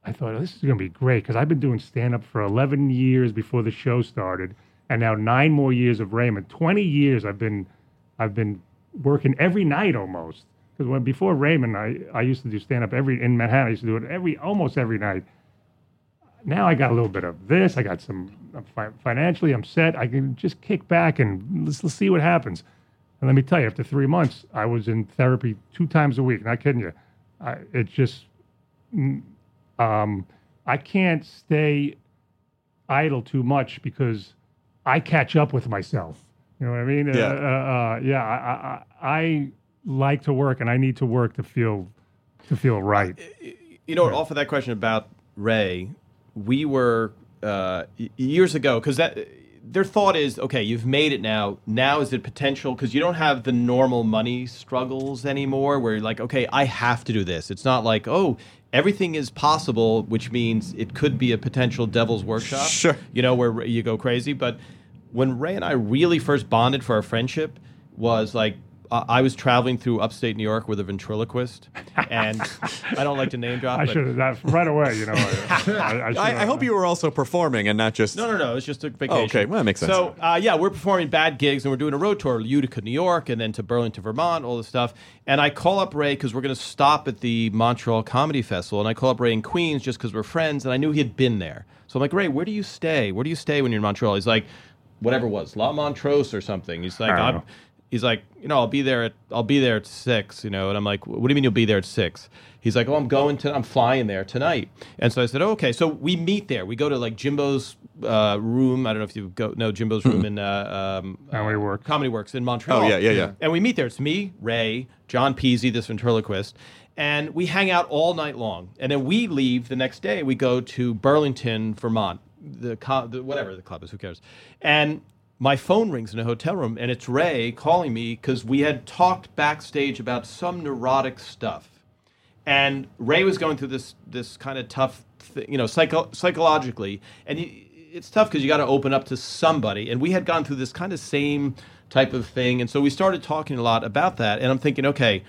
Speaker 3: I thought oh, this is going to be great because I've been doing stand up for 11 years before the show started, and now nine more years of Raymond. 20 years I've been I've been working every night almost. Because when before Raymond, I, I used to do stand up every in Manhattan. I used to do it every almost every night. Now I got a little bit of this. I got some fi- financially. I'm set. I can just kick back and let's, let's see what happens. And let me tell you, after three months, I was in therapy two times a week. Not kidding you. I, it just mm, um, I can't stay idle too much because I catch up with myself. You know what I mean?
Speaker 1: Yeah.
Speaker 3: Uh, uh, uh, yeah. I, I, I I like to work, and I need to work to feel to feel right.
Speaker 6: You know, off of that question about Ray, we were uh, years ago because that their thought is okay. You've made it now. Now is it potential because you don't have the normal money struggles anymore. Where you're like, okay, I have to do this. It's not like oh. Everything is possible, which means it could be a potential devil's workshop.
Speaker 1: Sure.
Speaker 6: You know, where you go crazy. But when Ray and I really first bonded for our friendship was like uh, I was traveling through upstate New York with a ventriloquist, and I don't like to name drop. [LAUGHS]
Speaker 3: I should have that right away. You know. I, I, I, [LAUGHS]
Speaker 1: I, I hope you were also performing and not just.
Speaker 6: No, no, no. It's just a vacation.
Speaker 1: Oh, okay. Well, that makes sense.
Speaker 6: So, uh, yeah, we're performing bad gigs, and we're doing a road tour, Utica, New York, and then to Burlington, Vermont, all this stuff. And I call up Ray because we're going to stop at the Montreal Comedy Festival, and I call up Ray in Queens just because we're friends, and I knew he had been there. So I'm like, Ray, where do you stay? Where do you stay when you're in Montreal? He's like, whatever it was, La Montrose or something. He's like,
Speaker 3: I don't
Speaker 6: I'm,
Speaker 3: know.
Speaker 6: he's like, you know, I'll be there at I'll be there at six, you know, and I'm like, what do you mean you'll be there at six? He's like, oh, I'm going to, I'm flying there tonight, and so I said, oh, okay, so we meet there. We go to like Jimbo's uh, room. I don't know if you go know Jimbo's room in uh, um,
Speaker 3: Comedy
Speaker 6: uh,
Speaker 3: Works.
Speaker 6: Comedy Works in Montreal.
Speaker 1: Oh, yeah, yeah, yeah.
Speaker 6: And we meet there. It's me, Ray, John Peasy, this ventriloquist, and we hang out all night long. And then we leave the next day. We go to Burlington, Vermont, the, co- the whatever the club is. Who cares? And my phone rings in a hotel room, and it's Ray calling me because we had talked backstage about some neurotic stuff. And Ray was going through this this kind of tough, th- you know, psycho- psychologically, and he, it's tough because you got to open up to somebody. And we had gone through this kind of same type of thing, and so we started talking a lot about that. And I'm thinking, okay,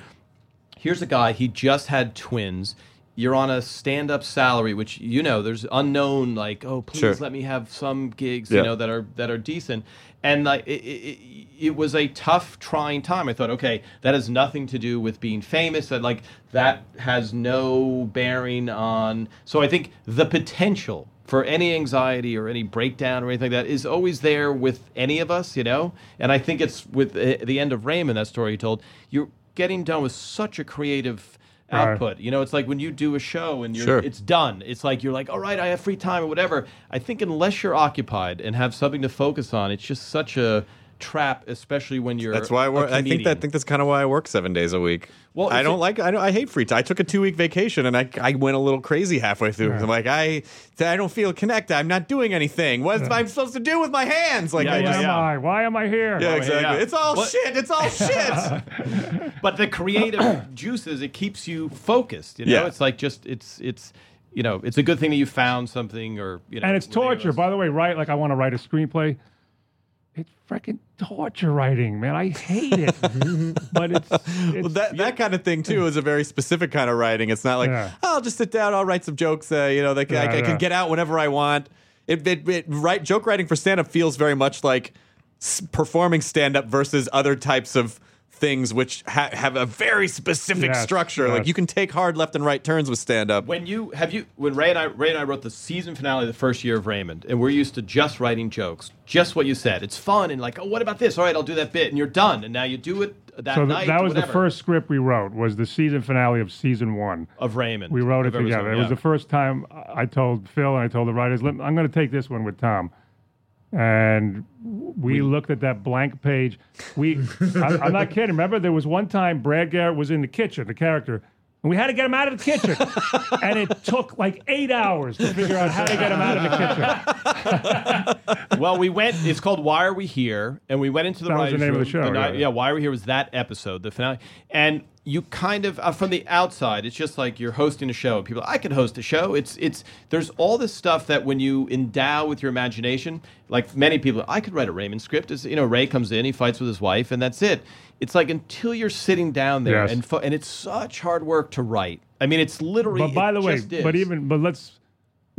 Speaker 6: here's a guy he just had twins you're on a stand-up salary which you know there's unknown like oh please
Speaker 1: Sure.
Speaker 6: let me have some gigs
Speaker 1: Yeah.
Speaker 6: you know that are that are decent and like it, it, it, was a tough trying time i thought okay that has nothing to do with being famous that like that has no bearing on so i think the potential for any anxiety or any breakdown or anything like that is always there with any of us, you know? And I think it's with uh, the end of Raymond, that story you told, you're getting done with such a creative
Speaker 3: Right.
Speaker 6: output. You know, it's like when you do a show and you're,
Speaker 1: Sure.
Speaker 6: it's done. It's like you're like, all right, I have free time or whatever. I think unless you're occupied and have something to focus on, it's just such a trap, especially when you're.
Speaker 1: That's why I
Speaker 6: a
Speaker 1: work. I think that I think that's kind of why I work seven days a week.
Speaker 6: Well,
Speaker 1: I don't
Speaker 6: a-
Speaker 1: like. I, don't, I hate free time. I took a two week vacation and I I went a little crazy halfway through. I'm like I I don't feel connected. I'm not doing anything. What am I supposed to do with my hands? Like
Speaker 6: Yeah,
Speaker 1: I
Speaker 6: yeah,
Speaker 3: Why
Speaker 1: just,
Speaker 3: am I? Why am I here?
Speaker 1: yeah, exactly.
Speaker 6: yeah.
Speaker 1: It's all
Speaker 6: What-
Speaker 1: shit. It's all shit. [LAUGHS]
Speaker 6: But the creative juices, it keeps you focused. You know,
Speaker 1: Yeah.
Speaker 6: it's like just it's it's you know it's a good thing that you found something or you know.
Speaker 3: and it's
Speaker 6: with any of
Speaker 3: torture. By the way, right? Like I want to write a screenplay. It's freaking torture writing, man. I hate it. [LAUGHS] but it's, it's
Speaker 1: Well, that that kind of thing too is a very specific kind of writing. It's not like
Speaker 3: Yeah.
Speaker 1: "Oh, I'll just sit down, I'll write some jokes. Uh, you know, that I,
Speaker 3: Yeah,
Speaker 1: I can
Speaker 3: yeah.
Speaker 1: get out whenever I want. It, it, it write joke writing for stand up feels very much like s- performing stand up versus other types of things which ha- have a very specific
Speaker 3: Yes,
Speaker 1: structure. Like you can take hard left and right turns with stand up.
Speaker 6: When you have you when Ray and I Ray and I wrote the season finale of the first year of Raymond, and we're used to just writing jokes, just what you said. It's fun and like, oh, what about this? All right, I'll do that bit, and you're done. And now you do it that
Speaker 3: so th-
Speaker 6: night.
Speaker 3: that was the first script we wrote. Was the season finale of season one.
Speaker 6: of Raymond.
Speaker 3: We wrote it
Speaker 6: Of every
Speaker 3: together.
Speaker 6: song,
Speaker 3: It was the first time I told Phil and I told the writers, I'm going to take this one with Tom. And we, looked at that blank page. We, I, I'm not kidding. Remember, there was one time Brad Garrett was in the kitchen, the character, and we had to get him out of the kitchen. [LAUGHS] and it took like eight hours to figure out how to get him out of the kitchen. [LAUGHS]
Speaker 6: well, we went. It's called "Why Are We Here?" and we went into the
Speaker 3: That was the name of the show,
Speaker 6: night-
Speaker 3: yeah.
Speaker 6: yeah, "Why Are We Here?" was that episode, the finale, and you kind of uh, from the outside, it's just like you're hosting a show. People, I could host a show. It's it's there's all this stuff that when you endow with your imagination, like many people, I could write a Raymond script. Is you know, Ray comes in, he fights with his wife, and that's it. It's like until you're sitting down there
Speaker 3: Yes.
Speaker 6: and fo- and it's such hard work to write. I mean, it's literally.
Speaker 3: But by the way, but even but let's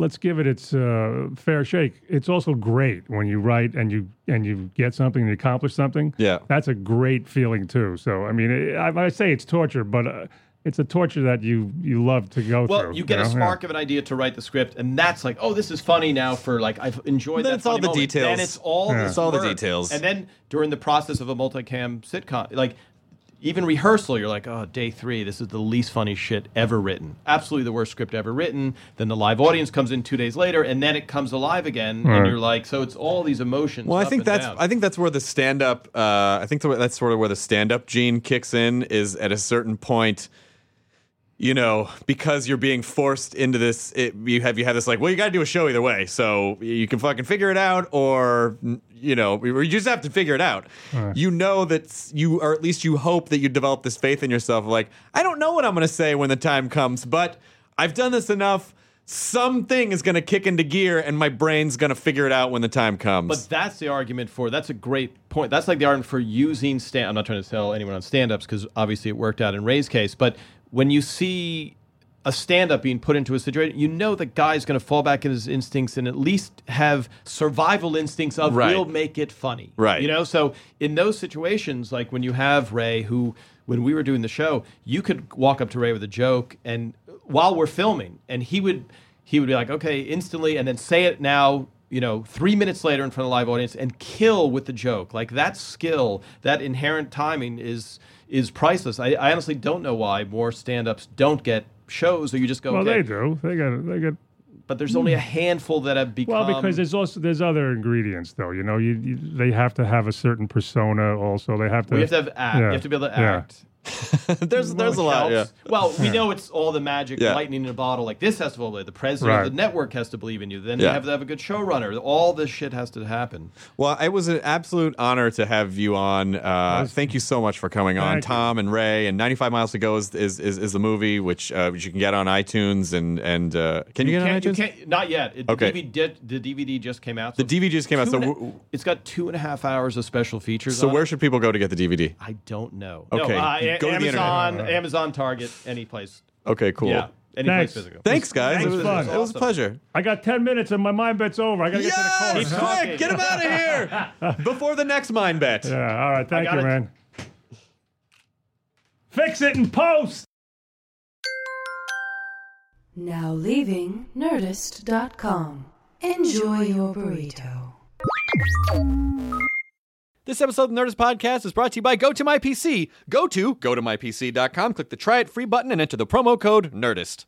Speaker 3: let's give it its uh, fair shake. It's also great when you write and you and you get something and you accomplish something.
Speaker 1: Yeah.
Speaker 3: that's a great feeling too. So I mean, I, I say it's torture, but uh, it's a torture that you you love to go
Speaker 6: Well,
Speaker 3: through.
Speaker 6: Well, you get a
Speaker 3: know? Yeah.
Speaker 6: spark of an idea to write the script, and that's like, oh, this is funny now. For like, I've enjoyed
Speaker 1: Then
Speaker 6: that.
Speaker 1: it's all the
Speaker 6: moment.
Speaker 1: details.
Speaker 6: Then it's all
Speaker 3: Yeah.
Speaker 1: It's all the details.
Speaker 6: And then during the process of a multicam sitcom, like even rehearsal, you're like, oh, day three, this is the least funny shit ever written. Absolutely the worst script ever written. Then the live audience comes in two days later, and then it comes alive again,
Speaker 3: Right.
Speaker 6: and you're like, so it's all these emotions.
Speaker 1: Well, I think
Speaker 6: and
Speaker 1: that's
Speaker 6: down.
Speaker 1: I think that's where the stand up. Uh, I think that's sort of where the stand up gene kicks in. Is at a certain point. You know, because you're being forced into this, it, you have you have this like, well, you got to do a show either way, so you can fucking figure it out, or you know, or you just have to figure it out. You know that you, or at least you hope that you develop this faith in yourself. Like, I don't know what I'm going to say when the time comes, but I've done this enough. Something is going to kick into gear, and my brain's going to figure it out when the time comes.
Speaker 6: But that's the argument for. That's a great point. That's like the argument for using stand. I'm not trying to sell anyone on stand-ups because obviously it worked out in Ray's case. But when you see a stand-up being put into a situation, you know the guy's going to fall back in his instincts and at least have survival instincts of
Speaker 1: Right.
Speaker 6: we'll make it funny.
Speaker 1: Right.
Speaker 6: You know. So in those situations, like when you have Ray, who when we were doing the show, you could walk up to Ray with a joke, and while we're filming, and he would he would be like, okay, instantly, and then say it now. You know, three minutes later in front of a live audience, and kill with the joke. Like that skill, that inherent timing is is priceless. I, I honestly don't know why more stand-ups don't get shows, or you just go.
Speaker 3: Well,
Speaker 6: okay.
Speaker 3: they do. They got they got
Speaker 6: But there's only a hmm. handful that have become.
Speaker 3: Well, because there's also there's other ingredients though. You know, you, you they have to have a certain persona. Also, they have to.
Speaker 6: we have to have act.
Speaker 3: Yeah.
Speaker 6: You have to be able to
Speaker 3: Yeah.
Speaker 6: Act. [LAUGHS]
Speaker 1: there's there's a lot. Yeah.
Speaker 6: Well, we know it's all the magic,
Speaker 1: Yeah.
Speaker 6: lightning in a bottle. Like this has to believe. The president
Speaker 3: Right.
Speaker 6: of the network has to believe in you. Then you
Speaker 1: Yeah.
Speaker 6: have to have a good showrunner. All this shit has to happen.
Speaker 1: Well, it was an absolute honor to have you on. Uh, thank you so much for coming on,
Speaker 3: you.
Speaker 1: Tom and Ray. And 95 Miles to Go is is, is, is the movie, which, uh, which you can get on iTunes and and uh, can you, get on
Speaker 6: Can't- you
Speaker 1: iTunes?
Speaker 6: can't- not yet. It,
Speaker 1: Okay.
Speaker 6: The DVD, the DVD just came out.
Speaker 1: The DVD just came out, so
Speaker 6: and a-
Speaker 1: w-
Speaker 6: it's got two and a half hours of special features.
Speaker 1: So
Speaker 6: on
Speaker 1: where
Speaker 6: it.
Speaker 1: should people go to get the DVD?
Speaker 6: I don't know.
Speaker 1: Okay,
Speaker 6: no,
Speaker 1: go to the
Speaker 6: Amazon,
Speaker 3: internet.
Speaker 6: Amazon, Target, any place.
Speaker 1: Okay, cool.
Speaker 6: Yeah, any
Speaker 3: Thanks.
Speaker 6: place physical.
Speaker 1: Thanks, guys.
Speaker 3: Thanks,
Speaker 1: it was,
Speaker 3: fun.
Speaker 1: It was a pleasure.
Speaker 3: I got ten minutes and my mind bet's over. I gotta get to the
Speaker 1: Yes,
Speaker 3: course.
Speaker 6: Keep
Speaker 1: quick, get him out of here [LAUGHS] before the next mind bet.
Speaker 3: Yeah. All right. Thank
Speaker 6: got
Speaker 3: you,
Speaker 6: it.
Speaker 3: man. Fix it in post.
Speaker 2: Now leaving Nerdist.com. Enjoy your burrito.
Speaker 1: This episode of the Nerdist Podcast is brought to you by GoToMyPC. Go to gotomypc.com, click the try it free button, and enter the promo code NERDIST.